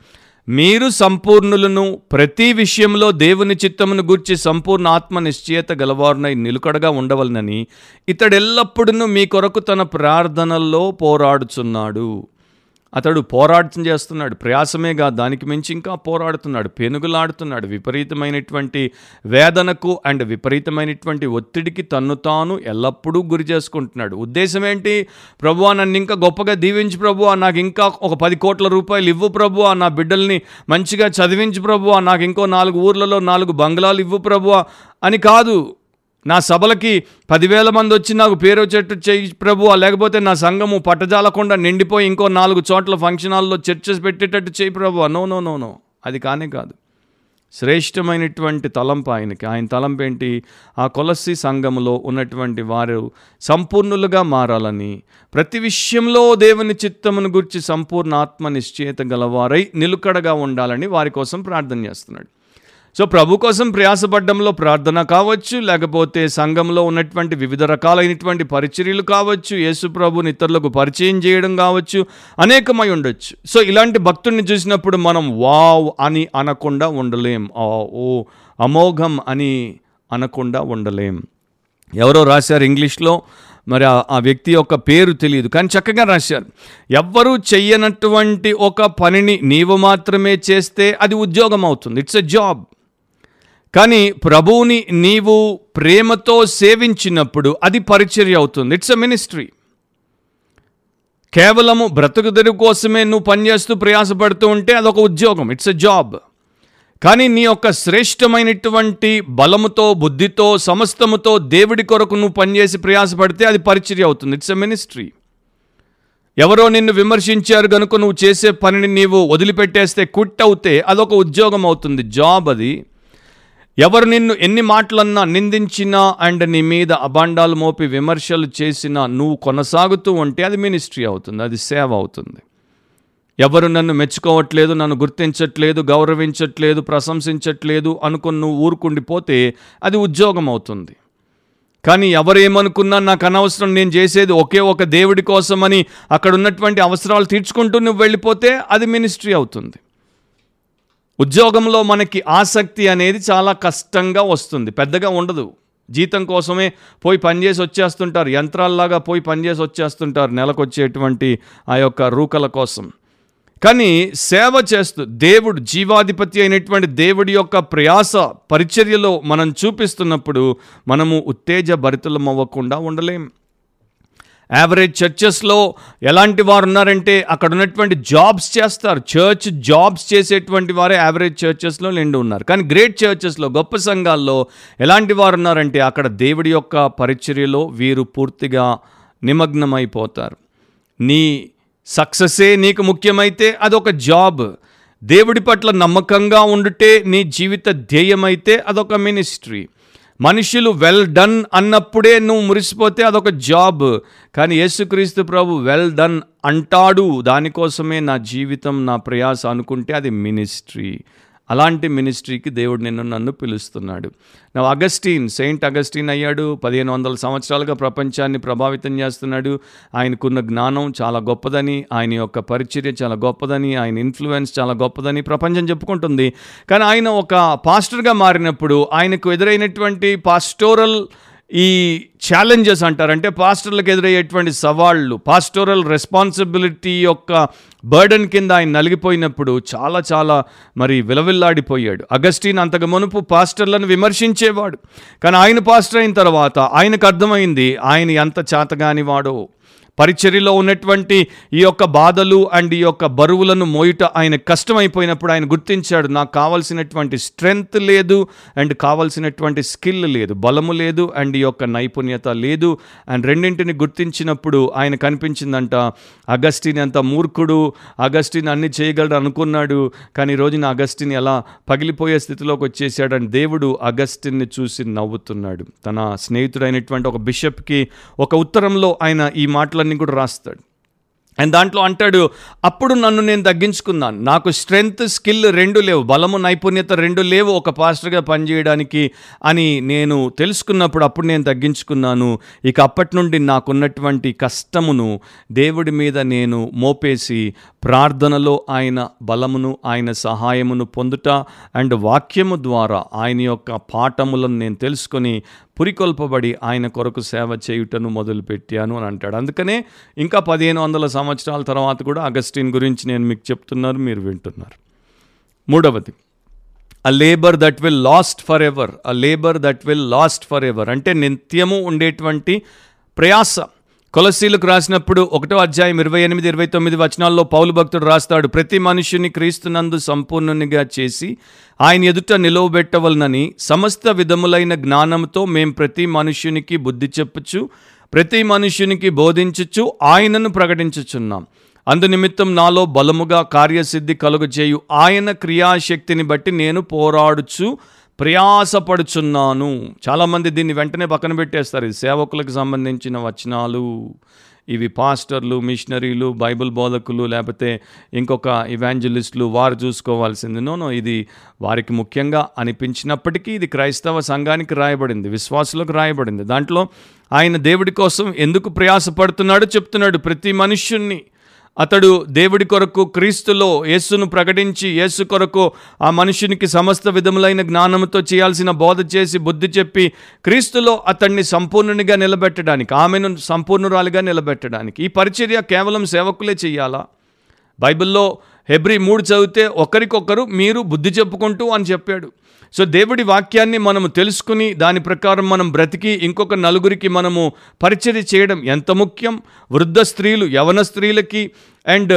మీరు సంపూర్ణులను ప్రతి విషయంలో దేవుని చిత్తమును గూర్చి సంపూర్ణ ఆత్మ నిశ్చయత గలవారునై నిలుకడగా ఉండవలనని ఇతడెల్లప్పుడూ మీ కొరకు తన ప్రార్థనల్లో పోరాడుచున్నాడు. అతడు పోరాటం చేస్తున్నాడు. ప్రయాసమే కాదు దానికి మించి ఇంకా పోరాడుతున్నాడు. పెనుగులాడుతున్నాడు. విపరీతమైనటువంటి వేదనకు అండ్ విపరీతమైనటువంటి ఒత్తిడికి తన్ను తాను ఎల్లప్పుడూ గురి చేసుకుంటున్నాడు. ఉద్దేశం ఏంటి? ప్రభు నన్ను ఇంకా గొప్పగా దీవించు ప్రభు నాకు ఇంకా ఒక పది కోట్ల రూపాయలు ఇవ్వు ప్రభు నా బిడ్డల్ని మంచిగా చదివించు ప్రభు నాకు ఇంకో నాలుగు ఊర్లలో నాలుగు బంగ్లాలు ఇవ్వు ప్రభు అని కాదు. నా సభలకి పదివేల మంది వచ్చి నాకు పేరు వచ్చేట్టు చేయి ప్రభు లేకపోతే నా సంఘము పట్టజాలకుండా నిండిపోయి ఇంకో నాలుగు చోట్ల ఫంక్షన్ హాల్లో చర్చస్ పెట్టేటట్టు చేయి ప్రభు. No no no no. అది కానే కాదు. శ్రేష్టమైనటువంటి తలంపు ఆయనకి. ఆయన తలంపు ఏంటి? ఆ కొలసి సంఘములో ఉన్నటువంటి వారు సంపూర్ణులుగా మారాలని ప్రతి విషయంలో దేవుని చిత్తమును గురించి సంపూర్ణ ఆత్మ నిశ్చయత గలవారై నిలుకడగా ఉండాలని వారి కోసం ప్రార్థన చేస్తున్నాడు. సో ప్రభు కోసం ప్రయాసపడ్డంలో ప్రార్థన కావచ్చు లేకపోతే సంఘంలో ఉన్నటువంటి వివిధ రకాలైనటువంటి పరిచర్యలు కావచ్చు యేసు ప్రభుని ఇతరులకు పరిచయం చేయడం కావచ్చు అనేకమై ఉండొచ్చు. సో ఇలాంటి భక్తుడిని చూసినప్పుడు మనం వావ్ అని అనకుండా ఉండలేం. ఓ అమోఘం అని అనకుండా ఉండలేం. ఎవరో రాశారు ఇంగ్లీష్లో మరి ఆ- ఆ వ్యక్తి యొక్క పేరు తెలియదు కానీ చక్కగా రాశారు. ఎవ్వరూ చెయ్యనటువంటి ఒక పనిని నీవు మాత్రమే చేస్తే అది ఉద్యోగం అవుతుంది. ఇట్స్ ఎ జాబ్ కానీ ప్రభువుని నీవు ప్రేమతో సేవించినప్పుడు అది పరిచర్య అవుతుంది. ఇట్స్ ఎ మినిస్ట్రీ కేవలము బ్రతుకు కోసమే నువ్వు పనిచేస్తూ ప్రయాసపడుతూ ఉంటే అదొక ఉద్యోగం. ఇట్స్ ఎ జాబ్ కానీ నీ యొక్క శ్రేష్టమైనటువంటి బలముతో బుద్ధితో సమస్తముతో దేవుడి కొరకు నువ్వు పనిచేసి ప్రయాసపడితే అది పరిచర్య అవుతుంది. ఇట్స్ ఎ మినిస్ట్రీ ఎవరో నిన్ను విమర్శించారు కనుక నువ్వు చేసే పనిని నీవు వదిలిపెట్టేస్తే కుట్ అవుతే అదొక ఉద్యోగం అవుతుంది. జాబ్ అది. ఎవరు నిన్ను ఎన్ని మాటలన్నా నిందించినా అండ్ నీ మీద అబాండాలు మోపి విమర్శలు చేసినా నువ్వు కొనసాగుతూ ఉంటే అది మినిస్ట్రీ అవుతుంది అది సేవ అవుతుంది. ఎవరు నన్ను మెచ్చుకోవట్లేదు నన్ను గుర్తించట్లేదు గౌరవించట్లేదు ప్రశంసించట్లేదు అనుకుని నువ్వు ఊరుకుండిపోతే అది ఉద్యోగం అవుతుంది. కానీ ఎవరేమనుకున్నా నాకు అనవసరం నేను చేసేది ఒకే ఒక దేవుడి కోసమని అక్కడ ఉన్నటువంటి అవసరాలు తీర్చుకుంటూ నువ్వు వెళ్ళిపోతే అది మినిస్ట్రీ అవుతుంది. ఉద్యోగంలో మనకి ఆసక్తి అనేది చాలా కష్టంగా వస్తుంది. పెద్దగా ఉండదు. జీతం కోసమే పోయి పనిచేసి వచ్చేస్తుంటారు. యంత్రాల్లాగా పోయి పనిచేసి వచ్చేస్తుంటారు నెలకొచ్చేటువంటి ఆ యొక్క రూకల కోసం. కానీ సేవ చేస్తూ దేవుడు జీవాధిపతి అయినటువంటి దేవుడి యొక్క ప్రయాస పరిచర్యలో మనం చూపిస్తున్నప్పుడు మనము ఉత్తేజ భరితులం అవ్వకుండా ఉండలేం. యావరేజ్ చర్చెస్లో ఎలాంటి వారు ఉన్నారంటే అక్కడ ఉన్నటువంటి జాబ్స్ చేస్తారు. చర్చ్ జాబ్స్ చేసేటువంటి వారే యావరేజ్ చర్చెస్లో నిండి ఉన్నారు. కానీ గ్రేట్ చర్చెస్లో గొప్ప సంఘాల్లో ఎలాంటి వారు ఉన్నారంటే అక్కడ దేవుడి యొక్క పరిచర్యలో వీరు పూర్తిగా నిమగ్నమైపోతారు. నీ సక్సెసే నీకు ముఖ్యమైతే అదొక జాబ్ దేవుడి పట్ల నమ్మకంగా ఉండుటే నీ జీవిత ధ్యేయమైతే అదొక మినిస్ట్రీ మనుషులు వెల్ డన్ అన్నప్పుడే నువ్వు మురిసిపోతే అదొక జాబ్ కానీ యేసుక్రీస్తు ప్రభు వెల్ డన్ అంటాడు. దానికోసమే నా జీవితం నా ప్రయాస అనుకుంటే అది మినిస్ట్రీ అలాంటి మినిస్ట్రీకి దేవుడు నిన్ను నన్ను పిలుస్తున్నాడు. నా అగస్టీన్ సెయింట్ అగస్టీన్ అయ్యాడు. పదిహేను వందల సంవత్సరాలుగా ప్రపంచాన్ని ప్రభావితం చేస్తున్నాడు. ఆయనకున్న జ్ఞానం చాలా గొప్పదని ఆయన యొక్క పరిచర్య చాలా గొప్పదని ఆయన ఇన్ఫ్లుయెన్స్ చాలా గొప్పదని ప్రపంచం చెప్పుకుంటుంది. కానీ ఆయన ఒక పాస్టర్గా మారినప్పుడు ఆయనకు ఎదురైనటువంటి పాస్టోరల్ ఈ ఛాలెంజెస్ అంటారు అంటే పాస్టర్లకు ఎదురయ్యేటువంటి సవాళ్ళు పాస్టోరల్ రెస్పాన్సిబిలిటీ యొక్క బర్డన్ కింద ఆయన నలిగిపోయినప్పుడు చాలా చాలా మరి విలవిల్లాడిపోయాడు. అగస్టీన్ అంతకు మునుపు పాస్టర్లను విమర్శించేవాడు. కానీ ఆయన పాస్టర్ అయిన తర్వాత ఆయనకు అర్థమైంది ఆయన ఎంత చేతగాని వాడో పరిచర్యలో ఉన్నటువంటి ఈ యొక్క బాధలు అండ్ ఈ యొక్క బరువులను మోయుట ఆయన కష్టమైపోయినప్పుడు ఆయన గుర్తించాడు నాకు కావాల్సినటువంటి స్ట్రెంగ్త్ లేదు అండ్ కావాల్సినటువంటి స్కిల్ లేదు బలము లేదు అండ్ ఈ యొక్క నైపుణ్యత లేదు. అండ్ రెండింటిని గుర్తించినప్పుడు ఆయన కనిపించిందంట అగస్టిన్ ఎంత మూర్ఖుడు అగస్టిన్ అన్ని చేయగలడు అనుకున్నాడు కానీ రోజున అగస్టిన్ ఎలా పగిలిపోయే స్థితిలోకి వచ్చేసాడని దేవుడు అగస్టిన్ని చూసి నవ్వుతున్నాడు. తన స్నేహితుడైనటువంటి ఒక బిషప్కి ఒక ఉత్తరంలో ఆయన ఈ మాటలన్నీ కూడా రాస్తాడు. అండ్ దాంట్లో అంటాడు అప్పుడు నన్ను నేను తగ్గించుకున్నాను. నాకు స్ట్రెంగ్త్ స్కిల్ రెండు లేవు. బలము నైపుణ్యత రెండు లేవు. ఒక పాస్టర్గా పనిచేయడానికి అని నేను తెలుసుకున్నప్పుడు అప్పుడు నేను తగ్గించుకున్నాను. ఇక అప్పటి నుండి నాకున్నటువంటి కష్టమును దేవుడి మీద నేను మోపేసి ప్రార్థనలో ఆయన బలమును ఆయన సహాయమును పొందుట అండ్ వాక్యము ద్వారా ఆయన యొక్క పాఠములను నేను తెలుసుకొని పురికొల్పబడి ఆయన కొరకు సేవ చేయుటను మొదలుపెట్టాను అని అంటాడు. అందుకనే ఇంకా పదిహేను వందల సంవత్సరాల తర్వాత కూడా అగస్టిన్ గురించి నేను మీకు చెప్తున్నారు మీరు వింటున్నారు. మూడవది a labour that will last forever a labour that will last forever అంటే నిత్యము ఉండేటువంటి ప్రయాస కొలసీలకు రాసినప్పుడు ఒకటో అధ్యాయం ఇరవై ఎనిమిది ఇరవై తొమ్మిది వచనాల్లో పౌలు భక్తుడు రాస్తాడు ప్రతి మనుషుని క్రీస్తునందు సంపూర్ణునిగా చేసి ఆయన ఎదుట నిలవబెట్టవలనని సమస్త విధములైన జ్ఞానంతో మేం ప్రతి మనుష్యునికి బుద్ధి చెప్పుచు ప్రతి మనుష్యునికి బోధించచ్చు ఆయనను ప్రకటించుచున్నాం. అందునిమిత్తం నాలో బలముగా కార్యసిద్ధి కలుగజేయు. ఆయన క్రియాశక్తిని బట్టి నేను పోరాడుచు ప్రయాసపడుచున్నాను. చాలామంది దీన్ని వెంటనే పక్కన పెట్టేస్తారు. ఇది సేవకులకు సంబంధించిన వచనాలు ఇవి పాస్టర్లు మిషనరీలు బైబిల్ బోధకులు లేకపోతే ఇంకొక ఇవాంజలిస్టులు వారు చూసుకోవాల్సింది. నోనో ఇది వారికి ముఖ్యంగా అనిపించినప్పటికీ ఇది క్రైస్తవ సంఘానికి రాయబడింది విశ్వాసులకు రాయబడింది. దాంట్లో ఆయన దేవుడి కోసం ఎందుకు ప్రయాసపడుతున్నాడో చెప్తున్నాడు ప్రతి మనుష్యుణ్ణి. అతడు దేవుడి కొరకు క్రీస్తులో యేసును ప్రకటించి యేసు కొరకు ఆ మనుషునికి సమస్త విధములైన జ్ఞానంతో చేయాల్సిన బోధ చేసి బుద్ధి చెప్పి క్రీస్తులో అతన్ని సంపూర్ణునిగా నిలబెట్టడానికి ఆమెను సంపూర్ణురాలిగా నిలబెట్టడానికి. ఈ పరిచర్య కేవలం సేవకులే చేయాలా? బైబిల్లో హెబ్రి మూడు చదివితే ఒకరికొకరు మీరు బుద్ధి చెప్పుకుంటూ అని చెప్పాడు. సో దేవుడి వాక్యాన్ని మనము తెలుసుకుని దాని ప్రకారం మనం బ్రతికి ఇంకొక నలుగురికి మనము పరిచర్య చేయడం ఎంత ముఖ్యం? వృద్ధ స్త్రీలు యవన స్త్రీలకి అండ్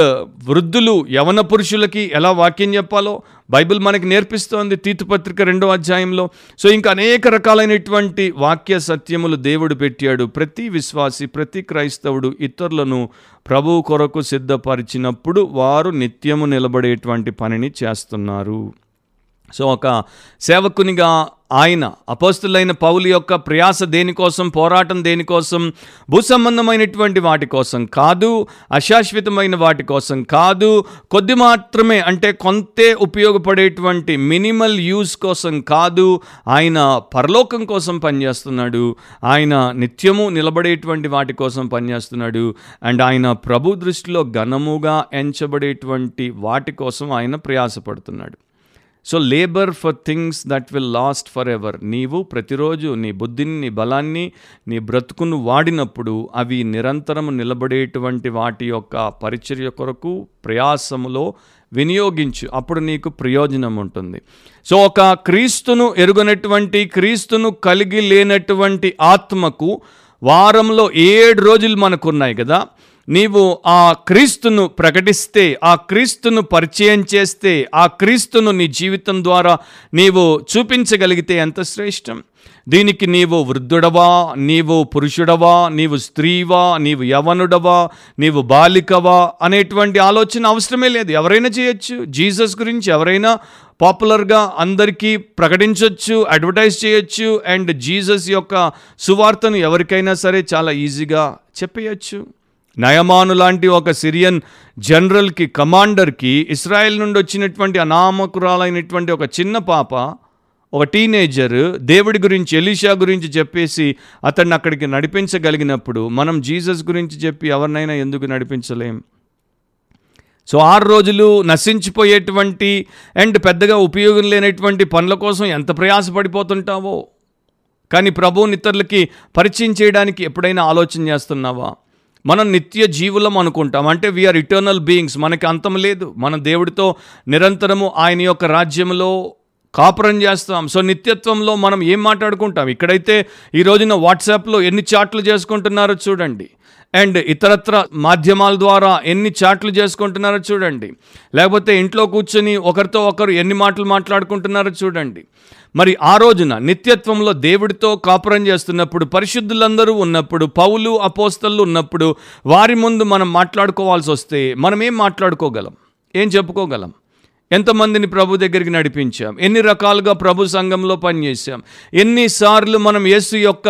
వృద్ధులు యవన పురుషులకి ఎలా వాక్యం చెప్పాలో? బైబిల్ మనకి నేర్పిస్తోంది తీతుపత్రిక రెండో అధ్యాయంలో. సో ఇంకా అనేక రకాలైనటువంటి వాక్య సత్యములు దేవుడు పెట్టాడు. ప్రతి విశ్వాసి ప్రతి క్రైస్తవుడు ఇతరులను ప్రభువు కొరకు సిద్ధపరిచినప్పుడు వారు నిత్యము నిలబడేటువంటి పనిని చేస్తున్నారు. సో ఒక సేవకునిగా ఆయన అపోస్తులైన పౌలు యొక్క ప్రయాస దేనికోసం పోరాటం దేనికోసం భూసంబంధమైనటువంటి వాటి కోసం కాదు అశాశ్వతమైన వాటి కోసం కాదు కొద్ది మాత్రమే అంటే కొంతే ఉపయోగపడేటువంటి మినిమల్ యూస్ కోసం కాదు ఆయన పరలోకం కోసం పనిచేస్తున్నాడు ఆయన నిత్యము నిలబడేటువంటి వాటి కోసం పనిచేస్తున్నాడు అండ్ ఆయన ప్రభు దృష్టిలో ఘనముగా ఎంచబడేటువంటి వాటి కోసం ఆయన ప్రయాసపడుతున్నాడు. So labour for things that will last forever నీవు ప్రతిరోజు నీ బుద్ధిని నీ బలాన్ని నీ బ్రతుకును వాడినప్పుడు అవి నిరంతరము నిలబడేటువంటి వాటి యొక్క పరిచర్య కొరకు ప్రయాసములో వినియోగించు. అప్పుడు నీకు ప్రయోజనం ఉంటుంది. సో ఒక క్రీస్తును ఎరుగనటువంటి క్రీస్తును కలిగి లేనటువంటి ఆత్మకు వారంలో ఏడు రోజులు మనకున్నాయి కదా? నీవు ఆ క్రీస్తును ప్రకటిస్తే ఆ క్రీస్తును పరిచయం చేస్తే ఆ క్రీస్తును నీ జీవితం ద్వారా నీవు చూపించగలిగితే ఎంత శ్రేష్టం? దీనికి నీవు వృద్ధుడవా? నీవు పురుషుడవా? నీవు స్త్రీవా? నీవు యవనుడవా? నీవు బాలికవా? అనేటువంటి ఆలోచన అవసరమే లేదు. ఎవరైనా చేయొచ్చు. జీసస్ గురించి ఎవరైనా పాపులర్గా అందరికీ ప్రకటించవచ్చు అడ్వర్టైజ్ చేయొచ్చు అండ్ జీసస్ యొక్క సువార్తను ఎవరికైనా సరే చాలా ఈజీగా చెప్పేయచ్చు. నయమాను లాంటి ఒక సిరియన్ జనరల్కి కమాండర్కి ఇస్రాయెల్ నుండి వచ్చినటువంటి అనామకురాలైనటువంటి ఒక చిన్న పాప ఒక టీనేజర్ దేవుడి గురించి ఎలీషా గురించి చెప్పేసి అతన్ని అక్కడికి నడిపించగలిగినప్పుడు మనం జీసస్ గురించి చెప్పి ఎవరినైనా ఎందుకు నడిపించలేం? సో ఆరు రోజులు నశించిపోయేటువంటి అండ్ పెద్దగా ఉపయోగం లేనటువంటి పనుల కోసం ఎంత ప్రయాసపడిపోతుంటావో? కానీ ప్రభువుని ఇతరులకి పరిచయం చేయడానికి ఎప్పుడైనా ఆలోచన చేస్తున్నావా? మనం నిత్య జీవులం అనుకుంటాం. అంటే వీఆర్ ఇటర్నల్ బీయింగ్స్ మనకి అంతం లేదు. మన దేవుడితో నిరంతరము ఆయన యొక్క రాజ్యంలో కాపురం చేస్తాం. సో నిత్యత్వంలో మనం ఏం మాట్లాడుకుంటాం? ఇక్కడైతే ఈ రోజున వాట్సాప్లో ఎన్ని చాట్లు చేసుకుంటున్నారో చూడండి. అండ్ ఇతరత్ర మాధ్యమాల ద్వారా ఎన్ని చాట్లు చేసుకుంటున్నారో చూడండి. లేకపోతే ఇంట్లో కూర్చొని ఒకరితో ఒకరు ఎన్ని మాటలు మాట్లాడుకుంటున్నారో చూడండి. మరి ఆ రోజున నిత్యత్వంలో దేవుడితో కాపురం చేస్తున్నప్పుడు పరిశుద్ధులందరూ ఉన్నప్పుడు పౌలు అపోస్తలు ఉన్నప్పుడు వారి ముందు మనం మాట్లాడుకోవాల్సి వస్తే మనం ఏం మాట్లాడుకోగలం? ఏం చెప్పుకోగలం? ఎంతమందిని ప్రభు దగ్గరికి నడిపించాం? ఎన్ని రకాలుగా ప్రభు సంఘంలో పనిచేసాం ఎన్నిసార్లు మనం యేసు యొక్క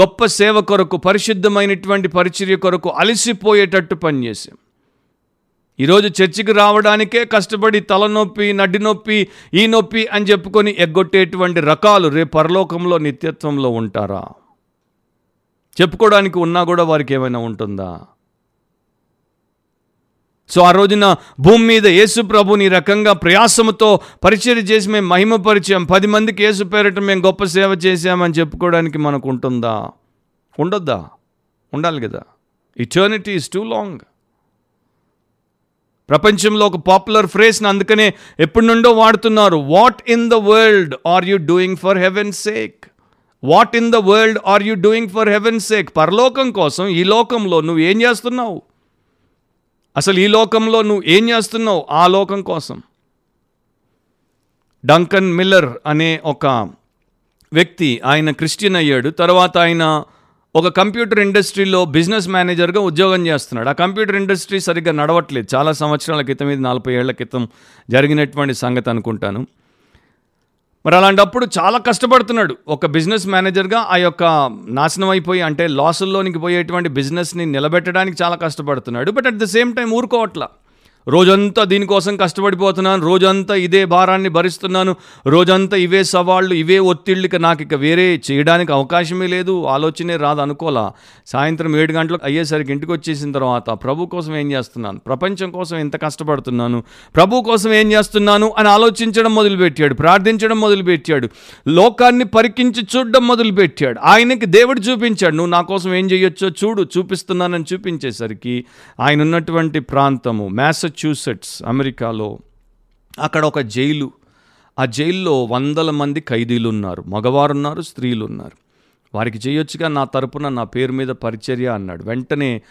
గొప్ప సేవ కొరకు పరిశుద్ధమైనటువంటి పరిచర్య కొరకు అలసిపోయేటట్టు పనిచేసాం ఈరోజు చర్చికి రావడానికే కష్టపడి తలనొప్పి నడ్డి నొప్పి ఈ నొప్పి అని చెప్పుకొని ఎగ్గొట్టేటువంటి రకాలు రేపు పరలోకంలో నిత్యత్వంలో ఉంటారా? చెప్పుకోవడానికి ఉన్నా కూడా వారికి ఏమైనా ఉంటుందా? సో ఆ రోజున భూమి మీద యేసు ప్రభుని ఈ రకంగా ప్రయాసముతో పరిచయం చేసి మేము మహిమ పరిచయం పది మందికి యేసు పేరట మేము గొప్ప సేవ చేశామని చెప్పుకోవడానికి మనకు ఉంటుందా? ఉండొద్దా? ఉండాలి కదా. ఇటర్నిటీ ఇస్ టూ లాంగ్ ప్రపంచంలో ఒక పాపులర్ ఫ్రేజ్ని అందుకనే ఎప్పటి నుండో వాడుతున్నారు. What in the world are you doing for heaven sake what in the world are you doing for heaven sake పరలోకం కోసం ఈ లోకంలో నువ్వు ఏం చేస్తున్నావు? అసలు ఈ లోకంలో నువ్వు ఏం చేస్తున్నావు? ఆ లోకం కోసం. డంకన్ మిల్లర్ అనే ఒక వ్యక్తి ఆయన క్రిస్టియన్ అయ్యాడు. తర్వాత ఆయన ఒక కంప్యూటర్ ఇండస్ట్రీలో బిజినెస్ మేనేజర్గా ఉద్యోగం చేస్తున్నాడు. ఆ కంప్యూటర్ ఇండస్ట్రీ సరిగ్గా నడవట్లేదు. చాలా సంవత్సరాల క్రితం ఇది నలభై ఏళ్ళ క్రితం జరిగినటువంటి సంగతి అనుకుంటాను. మరి అలాంటప్పుడు చాలా కష్టపడుతున్నాడు. ఒక బిజినెస్ మేనేజర్గా ఆ యొక్క నాశనం అయిపోయి అంటే లాసుల్లోనికి పోయేటువంటి బిజినెస్ని నిలబెట్టడానికి చాలా కష్టపడుతున్నాడు. But at the same time ఊరుకోవట్లా. రోజంతా దీనికోసం కష్టపడిపోతున్నాను రోజంతా ఇదే భారాన్ని భరిస్తున్నాను రోజంతా ఇవే సవాళ్ళు ఇవే ఒత్తిళ్ళకి నాకు ఇక వేరే చేయడానికి అవకాశమే లేదు ఆలోచనే రాదు అనుకోలా. సాయంత్రం ఏడు గంటలకు అయ్యేసరికి ఇంటికి వచ్చేసిన తర్వాత ప్రభు కోసం ఏం చేస్తున్నాను? ప్రపంచం కోసం ఎంత కష్టపడుతున్నాను? ప్రభు కోసం ఏం చేస్తున్నాను అని ఆలోచించడం మొదలుపెట్టాడు ప్రార్థించడం మొదలుపెట్టాడు లోకాన్ని పరికించి చూడడం మొదలుపెట్టాడు. ఆయనకి దేవుడు చూపించాడు నువ్వు నా కోసం ఏం చేయొచ్చో చూడు చూపిస్తున్నానని చూపించేసరికి ఆయన ఉన్నటువంటి ప్రాంతము మ్యాసచ్యూసెట్స్ అమెరికాలో అక్కడ ఒక జైలు. ఆ జైల్లో వందల మంది ఖైదీలు ఉన్నారు మగవారు ఉన్నారు స్త్రీలు ఉన్నారు వారికి చేయొచ్చుగా నా తరపున నా పేరు మీద పరిచర్య అన్నాడు. వెంటనే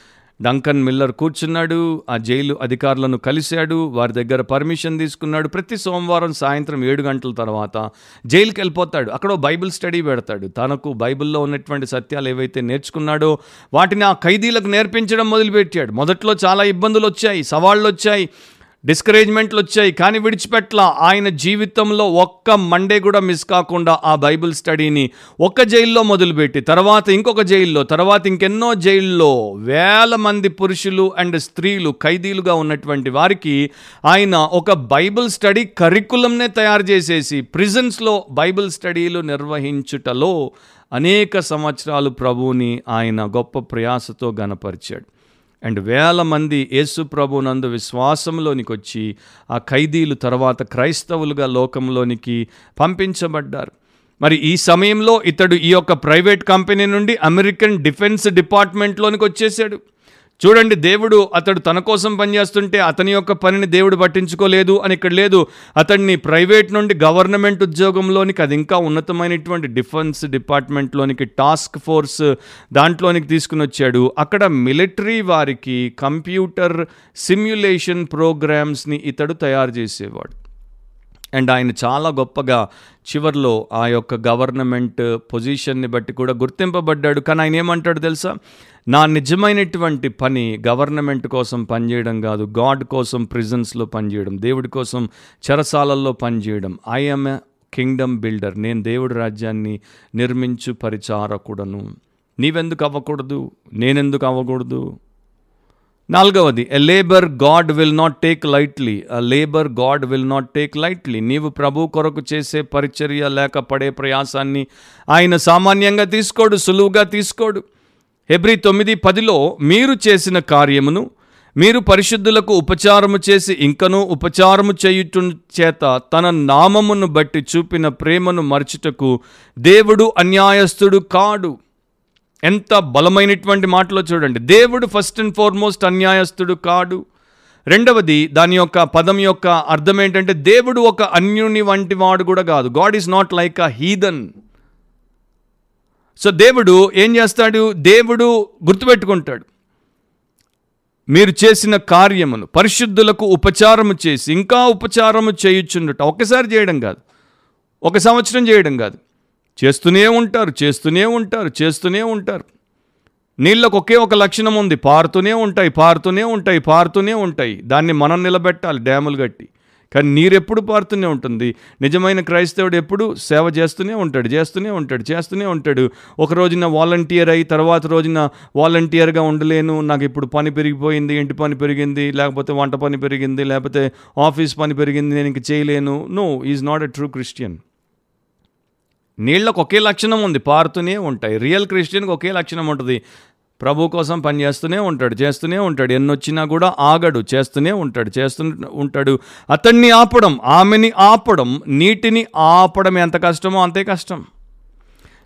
డంకన్ మిల్లర్ కూర్చున్నాడు ఆ జైలు అధికారులను కలిశాడు వారి దగ్గర పర్మిషన్ తీసుకున్నాడు. ప్రతి సోమవారం సాయంత్రం ఏడు గంటల తర్వాత జైలుకి వెళ్ళిపోతాడు. అక్కడ బైబిల్ స్టడీ పెడతాడు. తనకు బైబిల్లో ఉన్నటువంటి సత్యాలు ఏవైతే నేర్చుకున్నాడో వాటిని ఆ ఖైదీలకు నేర్పించడం మొదలుపెట్టాడు. మొదట్లో చాలా ఇబ్బందులు వచ్చాయి సవాళ్ళు వచ్చాయి. డిస్కరేజ్మెంట్లు వచ్చాయి కానీ విడిచిపెట్ల ఆయన జీవితంలో ఒక్క మండే కూడా మిస్ కాకుండా ఆ బైబిల్ స్టడీని ఒక్క జైల్లో మొదలుపెట్టి తర్వాత ఇంకొక జైల్లో తర్వాత ఇంకెన్నో జైల్లో వేల మంది పురుషులు అండ్ స్త్రీలు ఖైదీలుగా ఉన్నటువంటి వారికి ఆయన ఒక బైబిల్ స్టడీ కరికులంనే తయారు చేసేసి ప్రిజన్స్లో బైబిల్ స్టడీలు నిర్వహించుటలో అనేక సంవత్సరాలు ప్రభువుని ఆయన గొప్ప ప్రయాసతో గనపరిచాడు అండ్ వేల మంది యేసు ప్రభునందు విశ్వాసంలోనికి వచ్చి ఆ ఖైదీలు తర్వాత క్రైస్తవులుగా లోకంలోనికి పంపించబడ్డారు. మరి ఈ సమయంలో ఇతడు ఈ యొక్క ప్రైవేట్ కంపెనీ నుండి అమెరికన్ డిఫెన్స్ డిపార్ట్మెంట్లోనికి వచ్చేసాడు చూడండి దేవుడు అతడు తన కోసం పనిచేస్తుంటే అతని యొక్క పనిని దేవుడు పట్టించుకోలేదు అని ఇక్కడ లేదు. అతన్ని ప్రైవేట్ నుండి గవర్నమెంట్ ఉద్యోగంలోనికి అది ఇంకా ఉన్నతమైనటువంటి డిఫెన్స్ డిపార్ట్మెంట్లోనికి టాస్క్ ఫోర్స్ దాంట్లోనికి తీసుకుని వచ్చాడు. అక్కడ మిలిటరీ వారికి కంప్యూటర్ సిమ్యులేషన్ ప్రోగ్రామ్స్ని ఇతడు తయారు చేసేవాడు. అండ్ ఆయన చాలా గొప్పగా చివర్లో ఆ యొక్క గవర్నమెంట్ పొజిషన్ని బట్టి కూడా గుర్తింపబడ్డాడు. కానీ ఆయన ఏమంటాడు తెలుసా? నా నిజమైనటువంటి పని గవర్నమెంట్ కోసం పనిచేయడం కాదు గాడ్ కోసం ప్రిజన్స్లో పనిచేయడం దేవుడి కోసం చెరసాలల్లో పనిచేయడం. ఐఎమ్ ఎ కింగ్డమ్ బిల్డర్ నేను దేవుడి రాజ్యాన్ని నిర్మించు పరిచారకుడను. నీవెందుకు అవ్వకూడదు? నేనెందుకు అవ్వకూడదు? నాలుగవది a labour God will not take lightly a labour God will not take lightly నీవు ప్రభు కొరకు చేసే పరిచర్య లేక పడే ప్రయాసాన్ని ఆయన సామాన్యంగా తీసుకోడు సులువుగా తీసుకోడు. ఎబ్రి తొమ్మిది పదిలో మీరు చేసిన కార్యమును మీరు పరిశుద్ధులకు ఉపచారము చేసి ఇంకనూ ఉపచారము చేయుట చేత తన నామమును బట్టి చూపిన ప్రేమను మరచుటకు దేవుడు అన్యాయస్తుడు కాడు. ఎంత బలమైనటువంటి మాటలో చూడండి. దేవుడు ఫస్ట్ అండ్ ఫార్మోస్ట్ అన్యాయస్తుడు కాడు. రెండవది దాని యొక్క పదం యొక్క అర్థం ఏంటంటే దేవుడు ఒక అన్యుని వంటి వాడు కూడా కాదు. God is not like a heathen so దేవుడు ఏం చేస్తాడు? దేవుడు గుర్తుపెట్టుకుంటాడు. మీరు చేసిన కార్యమును పరిశుద్ధులకు ఉపచారము చేసి ఇంకా ఉపచారము చేయుచుండుట ఒకసారి చేయడం కాదు. ఒక సంవత్సరం చేయడం కాదు. చేస్తూనే ఉంటారు చేస్తూనే ఉంటారు చేస్తూనే ఉంటారు. నీళ్ళకు ఒకే ఒక లక్షణం ఉంది పారుతూనే ఉంటాయి పారుతూనే ఉంటాయి పారుతూనే ఉంటాయి. దాన్ని మనం నిలబెట్టాలి డ్యాములు కట్టి. కానీ నీరెప్పుడు పారుతూనే ఉంటుంది? నిజమైన క్రైస్తవుడు ఎప్పుడు సేవ చేస్తూనే ఉంటాడు చేస్తూనే ఉంటాడు చేస్తూనే ఉంటాడు. ఒక రోజున వాలంటీర్ అయి తర్వాత రోజున వాలంటీర్గా ఉండలేను నాకు ఇప్పుడు పని పెరిగిపోయింది ఇంటి పని పెరిగింది లేకపోతే వంట పని పెరిగింది లేకపోతే ఆఫీస్ పని పెరిగింది నేను ఇంక చేయలేను. No is not a true Christian. నీళ్ళకు ఒకే లక్షణం ఉంది పారుతూనే ఉంటాయి. రియల్ క్రిస్టియన్కి ఒకే లక్షణం ఉంటుంది. ప్రభు కోసం పని చేస్తూనే ఉంటాడు చేస్తూనే ఉంటాడు. ఎన్నొచ్చినా కూడా ఆగడు చేస్తూనే ఉంటాడు చేస్తూ ఉంటాడు. అతన్ని ఆపడం ఆమెని ఆపడం నీటిని ఆపడం ఎంత కష్టమో అంతే కష్టం.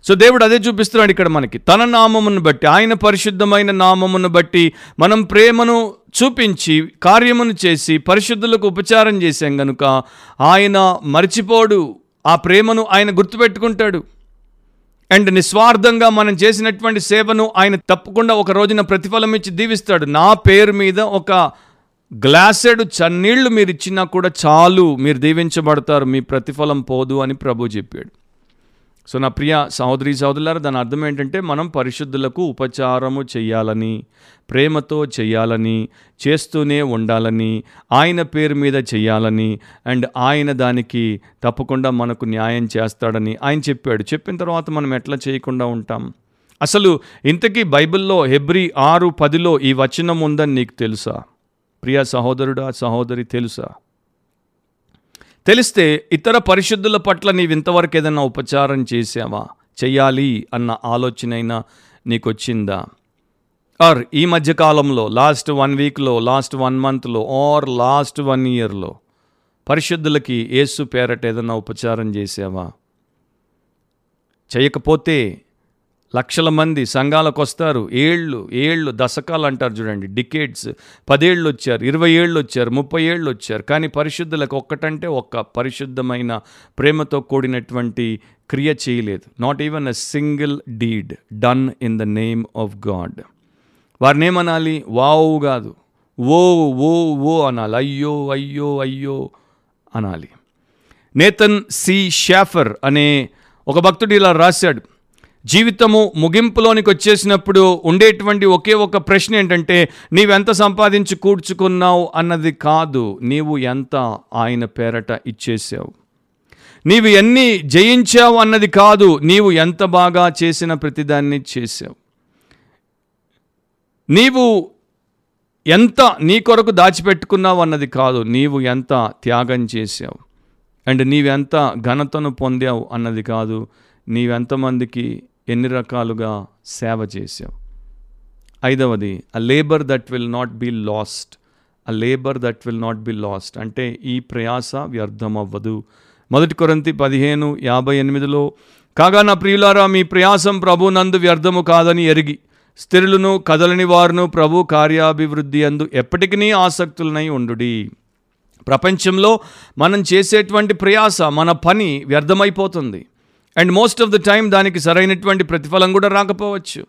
సో దేవుడు అదే చూపిస్తున్నాడు ఇక్కడ మనకి. తన నామమును బట్టి ఆయన పరిశుద్ధమైన నామమును బట్టి మనం ప్రేమను చూపించి కార్యమును చేసి పరిశుద్ధులకు ఉపచారం చేశాం గనుక ఆయన మర్చిపోడు. ఆ ప్రేమను ఆయన గుర్తుపెట్టుకుంటాడు. అండ్ నిస్వార్థంగా మనం చేసినటువంటి సేవను ఆయన తప్పకుండా ఒక రోజున ప్రతిఫలం ఇచ్చి దీవిస్తాడు. నా పేరు మీద ఒక గ్లాసెడు చన్నీళ్ళు మీరు ఇచ్చినా కూడా చాలు మీరు దీవించబడతారు మీ ప్రతిఫలం పోదు అని ప్రభు చెప్పాడు. సో నా ప్రియ సహోదరి సహోదరులారు దాని అర్థం ఏంటంటే మనం పరిశుద్ధులకు ఉపచారము చేయాలని ప్రేమతో చేయాలని చేస్తూనే ఉండాలని ఆయన పేరు మీద చేయాలని అండ్ ఆయన దానికి తప్పకుండా మనకు న్యాయం చేస్తాడని ఆయన చెప్పాడు. చెప్పిన తర్వాత మనం ఎట్లా చేయకుండా ఉంటాం? అసలు ఇంతకీ బైబిల్లో హెబ్రి ఆరు పదిలో ఈ వచనం ఉందని నీకు తెలుసా? ప్రియ సహోదరుడా సహోదరి తెలుసా? తెలిస్తే ఇతర పరిశుద్ధుల పట్ల నీవింతవరకు ఏదైనా ఉపచారం చేసావా చెయ్యాలి అన్న ఆలోచనైనా నీకు వచ్చిందా ఆర్ ఈ మధ్య కాలంలో లాస్ట్ వన్ వీక్లో లాస్ట్ వన్ మంత్లో ఆర్ లాస్ట్ వన్ ఇయర్లో పరిశుద్ధులకి ఏసు పేరట ఏదైనా ఉపచారం చేసావా చేయకపోతే లక్షల మంది సంఘాలకు వస్తారు ఏళ్ళు ఏళ్ళు దశకాలు అంటారు చూడండి. డికేట్స్. పదేళ్ళు వచ్చారు ఇరవై ఏళ్ళు వచ్చారు ముప్పై ఏళ్ళు వచ్చారు. కానీ పరిశుద్ధులకు ఒక్కటంటే ఒక్క పరిశుద్ధమైన ప్రేమతో కూడినటువంటి క్రియ చేయలేదు. Not even a single deed done in the name of God వారిని ఏమనాలి? వావు కాదు. ఓ ఓ ఓ అనాలి. అయ్యో అయ్యో అయ్యో అనాలి. నేతన్ సి షాఫర్ అనే ఒక భక్తుడు ఇలా రాశాడు. జీవితము ముగింపులోనికి వచ్చేసినప్పుడు ఉండేటువంటి ఒకే ఒక ప్రశ్న ఏంటంటే నీవెంత సంపాదించి కూర్చుకున్నావు అన్నది కాదు నీవు ఎంత ఆయన పేరట ఇచ్చేసావు నీవు ఎన్ని జయించావు అన్నది కాదు నీవు ఎంత బాగా చేసిన ప్రతిదాన్ని చేసావు నీవు ఎంత నీ కొరకు దాచిపెట్టుకున్నావు అన్నది కాదు నీవు ఎంత త్యాగం చేసావు అండ్ నీవెంత ఘనతను పొందావు అన్నది కాదు నీవెంతమందికి ఎన్ని రకాలుగా సేవ చేశావు? ఐదవది a labour that will not be lost a labour that will not be lost అంటే ఈ ప్రయాస వ్యర్థం అవ్వదు మొదటి కొరంతి పదిహేను యాభై ఎనిమిదిలో కాగా నా ప్రియులారా మీ ప్రయాసం ప్రభు నందు వ్యర్థము కాదని ఎరిగి స్థిరులను కదలని వారును ప్రభు కార్యాభివృద్ధి అందు ఎప్పటికీ ఆసక్తులనై ఉండుడి. ప్రపంచంలో మనం చేసేటువంటి ప్రయాస మన పని వ్యర్థమైపోతుంది. And most of the time దానికి సరైనటువంటి ప్రతిఫలం కూడా రాకపోవచ్చు.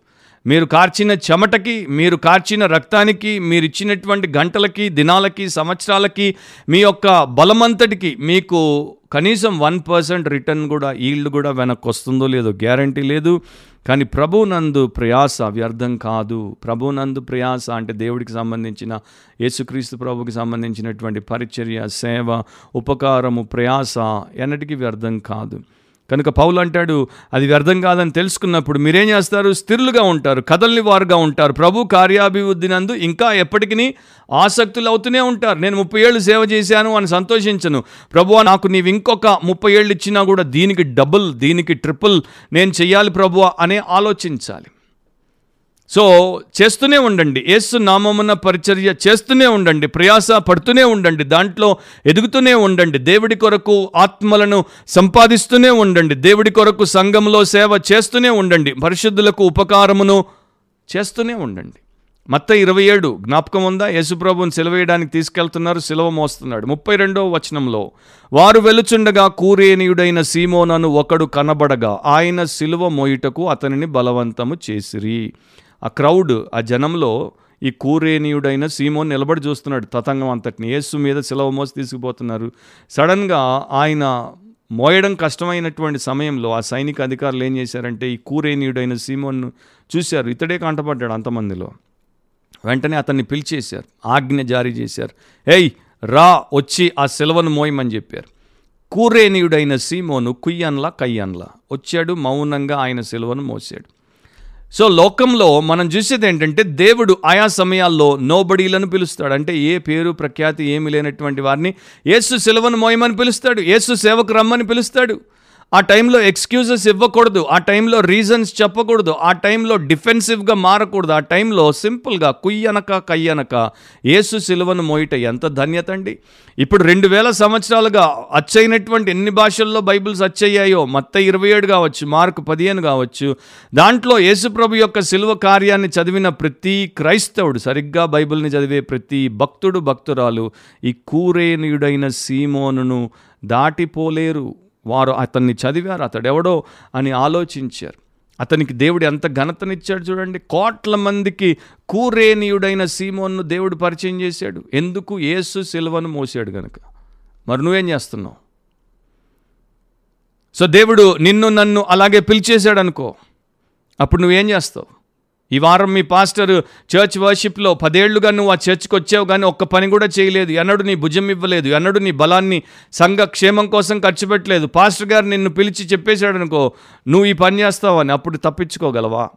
మీరు కార్చిన చెమటకి మీరు కార్చిన రక్తానికి మీరు ఇచ్చినటువంటి గంటలకి దినాలకి సంవత్సరాలకి మీ యొక్క బలమంతటికి మీకు కనీసం వన్ పర్సెంట్ రిటర్న్ కూడా ఈల్డ్ కూడా వెనక్కి వస్తుందో లేదో గ్యారంటీ లేదు. కానీ ప్రభునందు ప్రయాస వ్యర్థం కాదు. ప్రభునందు ప్రయాస అంటే దేవుడికి సంబంధించిన యేసుక్రీస్తు ప్రభుకి సంబంధించినటువంటి పరిచర్య సేవ ఉపకారము ప్రయాస ఎన్నటికీ వ్యర్థం కాదు. కనుక పౌలు అంటాడు అది వ్యర్థం కాదని తెలుసుకున్నప్పుడు మీరేం చేస్తారు? స్థిరులుగా ఉంటారు కథల్ని వారుగా ఉంటారు. ప్రభు కార్యాభివృద్ధి నందు ఇంకా ఎప్పటికీ ఆసక్తులు అవుతూనే ఉంటారు. నేను ముప్పై ఏళ్ళు సేవ చేశాను అని సంతోషించను. ప్రభు నాకు నీవు ఇంకొక ముప్పై ఏళ్ళు ఇచ్చినా కూడా దీనికి డబుల్ దీనికి ట్రిపుల్ నేను చెయ్యాలి ప్రభు అనే ఆలోచించాలి. సో చేస్తూనే ఉండండి. ఏసు నామమున పరిచర్య చేస్తూనే ఉండండి. ప్రయాస పడుతూనే ఉండండి. దాంట్లో ఎదుగుతూనే ఉండండి. దేవుడి కొరకు ఆత్మలను సంపాదిస్తూనే ఉండండి. దేవుడి కొరకు సంఘంలో సేవ చేస్తూనే ఉండండి. పరిశుద్ధులకు ఉపకారమును చేస్తూనే ఉండండి. మత్త ఇరవై ఏడు జ్ఞాపకం ఉందా? యేసుప్రభుని సెలవేయడానికి తీసుకెళ్తున్నారు. సెలవు మోస్తున్నాడు. ముప్పై రెండవ వచనంలో వారు వెలుచుండగా కూరేనియుడైన సీమోనను ఒకడు కనబడగా ఆయన సిలువ మోయుటకు అతనిని బలవంతము చేసిరి. ఆ క్రౌడ్ ఆ జనంలో ఈ కూరేనీయుడైన సీమోన్ నిలబడి చూస్తున్నాడు తతంగం అంతటిని. యేసు మీద సిలవ మోసి తీసుకుపోతున్నారు. సడన్గా ఆయన మోయడం కష్టమైనటువంటి సమయంలో ఆ సైనిక అధికారులు ఏం చేశారంటే ఈ కూరేనీయుడైన సీమోన్ను చూశారు. ఇతడే కంటపడ్డాడు అంతమందిలో. వెంటనే అతన్ని పిలిచేశారు. ఆజ్ఞ జారీ చేశారు. ఏయ్ రా వచ్చి ఆ సిలవను మోయమని చెప్పారు. కూరేనీయుడైన సీమోను కుయ్యన్లా కయ్యన్లా. వచ్చాడు మౌనంగా ఆయన సిలువను మోసాడు సో లోకంలో మనం చూసేది ఏంటంటే దేవుడు ఆయా సమయాల్లో నోబడీలను పిలుస్తాడు. అంటే ఏ పేరు ప్రఖ్యాతి ఏమి లేనటువంటి వారిని యేసు సెలవును మోయమని పిలుస్తాడు. యేసు సేవకు రమ్మని పిలుస్తాడు. ఆ టైంలో ఎక్స్క్యూజెస్ ఇవ్వకూడదు ఆ టైంలో రీజన్స్ చెప్పకూడదు ఆ టైంలో డిఫెన్సివ్గా మారకూడదు ఆ టైంలో సింపుల్గా కుయ్యనక కయ్యనక యేసు సిలువను మోయిట ఎంత ధన్యత అండి. ఇప్పుడు రెండు వేల సంవత్సరాలుగా అచ్చైనటువంటి ఎన్ని భాషల్లో బైబిల్స్ అచ్చయ్యాయో మత్త ఇరవై ఏడు కావచ్చు మార్కు పదిహేను కావచ్చు దాంట్లో యేసుప్రభు యొక్క సిలువ కార్యాన్ని చదివిన ప్రతి క్రైస్తవుడు సరిగ్గా బైబిల్ని చదివే ప్రతి భక్తుడు భక్తురాలు ఈ కూరేనియుడైన సీమోనును దాటిపోలేరు. వారు అతన్ని చదివారు అతడెవడో అని ఆలోచించారు. అతనికి దేవుడు ఎంత ఘనతనిచ్చాడు చూడండి. కోట్ల మందికి కూరేనీయుడైన సీమోన్ను దేవుడు పరిచయం చేశాడు. ఎందుకు? యేసు సిల్వను మోసాడు గనుక. మరి నువ్వేం చేస్తున్నావు? సో దేవుడు నిన్ను నన్ను అలాగే పిలిచేశాడు అనుకో అప్పుడు నువ్వేం చేస్తావు? ఈ వారం మీ పాస్టర్ చర్చ్ వర్షిప్లో పదేళ్ళుగా నువ్వు ఆ చర్చ్కి వచ్చావు కానీ ఒక్క పని కూడా చేయలేదు. ఎన్నడు నీ భుజం ఇవ్వలేదు. ఎన్నడు నీ బలాన్ని సంఘ క్షేమం కోసం ఖర్చు పెట్టలేదు. పాస్టర్ గారు నిన్ను పిలిచి చెప్పేశాడు అనుకో నువ్వు ఈ పని చేస్తావని అప్పుడు తప్పించుకోగలవా?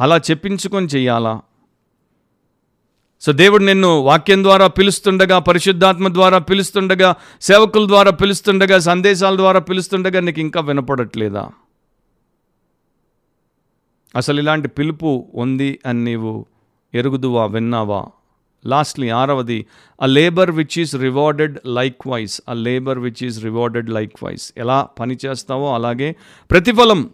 అలా చెప్పించుకొని చెయ్యాలా? సో దేవుడు నిన్ను వాక్యం ద్వారా పిలుస్తుండగా పరిశుద్ధాత్మ ద్వారా పిలుస్తుండగా సేవకుల ద్వారా పిలుస్తుండగా సందేశాల ద్వారా పిలుస్తుండగా నీకు ఇంకా వినపడట్లేదా? అసలు ఇలాంటి పిలుపు ఉంది అని నీవు ఎరుగుదువా విన్నావా? లాస్ట్లీ ఆరవది a labour which is rewarded likewise a labour which is rewarded likewise ఎలా పని చేస్తావో అలాగే ప్రతిఫలం.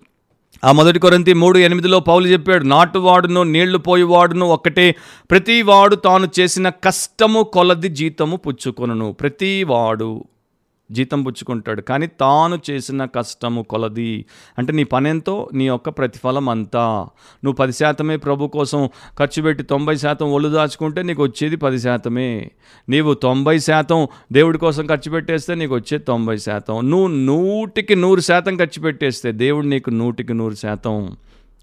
ఆ మొదటి కొరంతి మూడు ఎనిమిదిలో పౌలు చెప్పాడు నాటువాడును నీళ్ళు పోయివాడును ఒక్కటే. ప్రతివాడు తాను చేసిన కష్టము కొలది జీతము పుచ్చుకొనును. ప్రతివాడు జీతం పుచ్చుకుంటాడు. కానీ తాను చేసిన కష్టము కొలది. అంటే నీ పనెంతో? నీ యొక్క ప్రతిఫలం అంతా నువ్వు పది శాతమే ప్రభు కోసం ఖర్చు పెట్టి తొంభై శాతం ఒళ్ళు దాచుకుంటే నీకు వచ్చేది పది శాతమే. నీవు తొంభై శాతం దేవుడి కోసం ఖర్చు పెట్టేస్తే నీకు వచ్చేది తొంభై శాతం. నువ్వు నూటికి నూరు శాతం ఖర్చు పెట్టేస్తే దేవుడు నీకు నూటికి నూరు శాతం.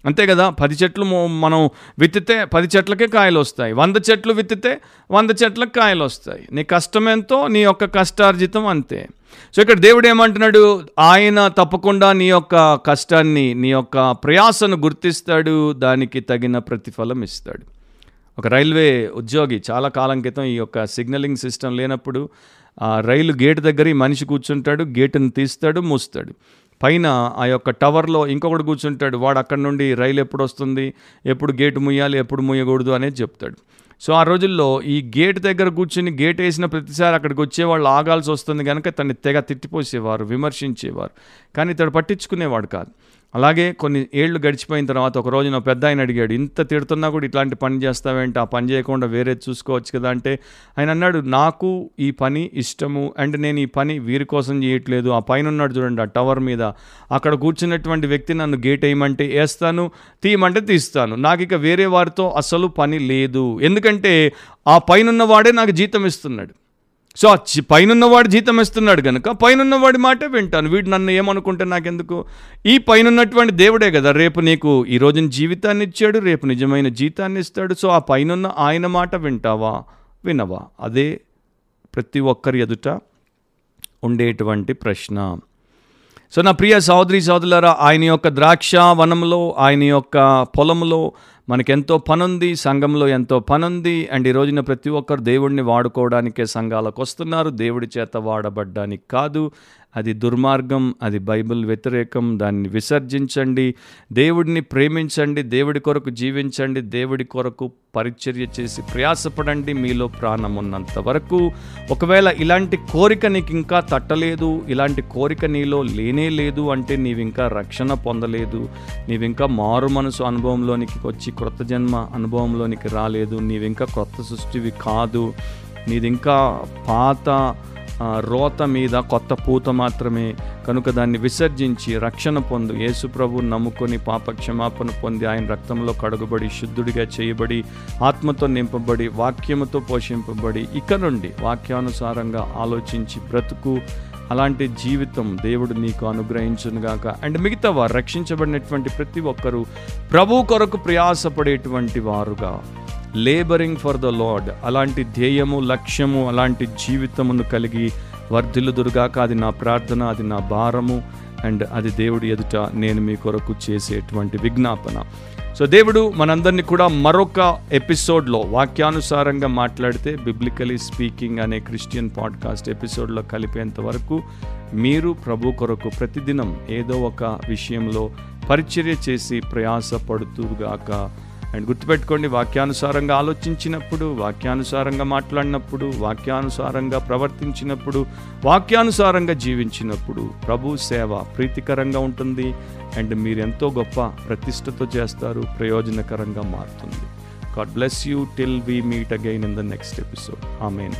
అంతే కదా? పది చెట్లు మనం విత్తితే పది చెట్లకే కాయలు వస్తాయి వంద చెట్లు విత్తితే వంద చెట్లకు కాయలు వస్తాయి నీ కష్టం ఎంతో నీ యొక్క కష్టార్జితం అంతే. సో ఇక్కడ దేవుడు ఏమంటున్నాడు? ఆయన తప్పకుండా నీ యొక్క కష్టాన్ని నీ యొక్క ప్రయాసను గుర్తిస్తాడు. దానికి తగిన ప్రతిఫలం ఇస్తాడు. ఒక రైల్వే ఉద్యోగి చాలా కాలం క్రితం ఈ యొక్క సిగ్నలింగ్ సిస్టమ్ లేనప్పుడు ఆ రైలు గేట్ దగ్గర ఈ మనిషి కూర్చుంటాడు గేటును తీస్తాడు మూస్తాడు. పైన ఆ యొక్క టవర్లో ఇంకొకటి కూర్చుంటాడు వాడు అక్కడ నుండి రైలు ఎప్పుడు వస్తుంది ఎప్పుడు గేటు ముయ్యాలి ఎప్పుడు ముయ్యకూడదు అనేది చెప్తాడు. సో ఆ రోజుల్లో ఈ గేట్ దగ్గర కూర్చుని గేట్ వేసిన ప్రతిసారి అక్కడికి వచ్చేవాళ్ళు ఆగాల్సి వస్తుంది కనుక తన్ని తెగ తిట్టిపోసేవారు విమర్శించేవారు. కానీ ఇతడు పట్టించుకునేవాడు కాదు. అలాగే కొన్ని ఏళ్ళు గడిచిపోయిన తర్వాత ఒక రోజున నా పెద్ద ఆయన అడిగాడు ఇంత తిడుతున్నా కూడా ఇట్లాంటి పని చేస్తావేంటి? ఆ పని చేయకుండా వేరే చూసుకోవచ్చు కదా అంటే? ఆయన అన్నాడు నాకు ఈ పని ఇష్టము అండ్ నేను ఈ పని వీరి కోసం చేయట్లేదు. ఆ పైన ఉన్నాడు చూడండి ఆ టవర్ మీద. అక్కడ కూర్చున్నటువంటి వ్యక్తి నన్ను గేట్ వేయమంటే వేస్తాను తీయమంటే తీస్తాను. నాకు ఇక వేరే వారితో అసలు పని లేదు. ఎందుకంటే ఆ పైన వాడే నాకు జీతం ఇస్తున్నాడు. సో ఆ పైనున్నవాడు జీతం ఇస్తున్నాడు కనుక పైనున్నవాడి మాటే వింటాను. వీడు నన్ను ఏమనుకుంటే నాకెందుకు? ఈ పైనున్నటువంటి దేవుడే కదా రేపు నీకు ఈ రోజున జీవితాన్ని ఇచ్చాడు రేపు నిజమైన జీతాన్ని ఇస్తాడు. సో ఆ పైనున్న ఆయన మాట వింటావా? వినవా? అదే ప్రతి ఒక్కరి ఎదుట ఉండేటువంటి ప్రశ్న. సో నా ప్రియ సహోదరి సోదరులారా ఆయన యొక్క ద్రాక్ష వనంలో ఆయన యొక్క పొలంలో మనకెంతో పనుంది సంఘంలో ఎంతో పనుంది అండ్ ఈ రోజున ప్రతి ఒక్కరు దేవుడిని వాడుకోవడానికే సంఘాలకు వస్తున్నారు. దేవుడి చేత వాడబడ్డానికి కాదు. అది దుర్మార్గం అది బైబిల్ వ్యతిరేకం. దాన్ని విసర్జించండి దేవుడిని ప్రేమించండి దేవుడి కొరకు జీవించండి దేవుడి కొరకు పరిచర్య చేసి ప్రయాసపడండి. మీలో ప్రాణం ఉన్నంత వరకు ఒకవేళ ఇలాంటి కోరిక నీకు ఇంకా తట్టలేదు ఇలాంటి కోరిక నీలో లేనే లేదు అంటే నీవింకా రక్షణ పొందలేదు నీవింకా మారు మనసు అనుభవంలోనికి వచ్చి క్రొత్త జన్మ అనుభవంలోనికి రాలేదు నీవింకా కొత్త క్రొత్త సృష్టివి కాదు నీది ఇంకా పాత రోత మీద కొత్త పూత మాత్రమే. కనుక దాన్ని విసర్జించి రక్షణ పొందు. యేసుప్రభు నమ్ముకొని పాప క్షమాపణ పొంది ఆయన రక్తంలో కడుగుబడి శుద్ధుడిగా చేయబడి ఆత్మతో నింపబడి వాక్యముతో పోషింపబడి ఇక నుండి వాక్యానుసారంగా ఆలోచించి బ్రతుకు. అలాంటి జీవితం దేవుడు నీకు అనుగ్రహించునుగాక అండ్ మిగతా వారు రక్షించబడినటువంటి ప్రతి ఒక్కరూ ప్రభు కొరకు ప్రయాసపడేటువంటి వారుగా. Labouring for the Lord. అలాంటి ధ్యేయము లక్ష్యము అలాంటి జీవితమును కలిగి వర్ధిల్లుదురుగాక అది నా ప్రార్థన అది నా భారము. అండ్ అది దేవుడి ఎదుట నేను మీ కొరకు చేసేటువంటి విజ్ఞాపన. సో దేవుడు మనందరినీ కూడా మరొక ఎపిసోడ్లో వాక్యానుసారంగా మాట్లాడితే బిబ్లికలీ స్పీకింగ్ అనే క్రిస్టియన్ పాడ్కాస్ట్ ఎపిసోడ్లో కలిపేంత వరకు మీరు ప్రభు కొరకు ప్రతిదినం ఏదో ఒక విషయంలో పరిచర్య చేసి ప్రయాసపడుతుగాక అండ్ గుర్తుపెట్టుకోండి వాక్యానుసారంగా ఆలోచించినప్పుడు వాక్యానుసారంగా మాట్లాడినప్పుడు వాక్యానుసారంగా ప్రవర్తించినప్పుడు వాక్యానుసారంగా జీవించినప్పుడు ప్రభు సేవ ప్రీతికరంగా ఉంటుంది అండ్ మీరు ఎంతో గొప్ప ప్రతిష్టతో చేస్తారు ప్రయోజనకరంగా మారుతుంది. God bless you till we meet again in the next episode amen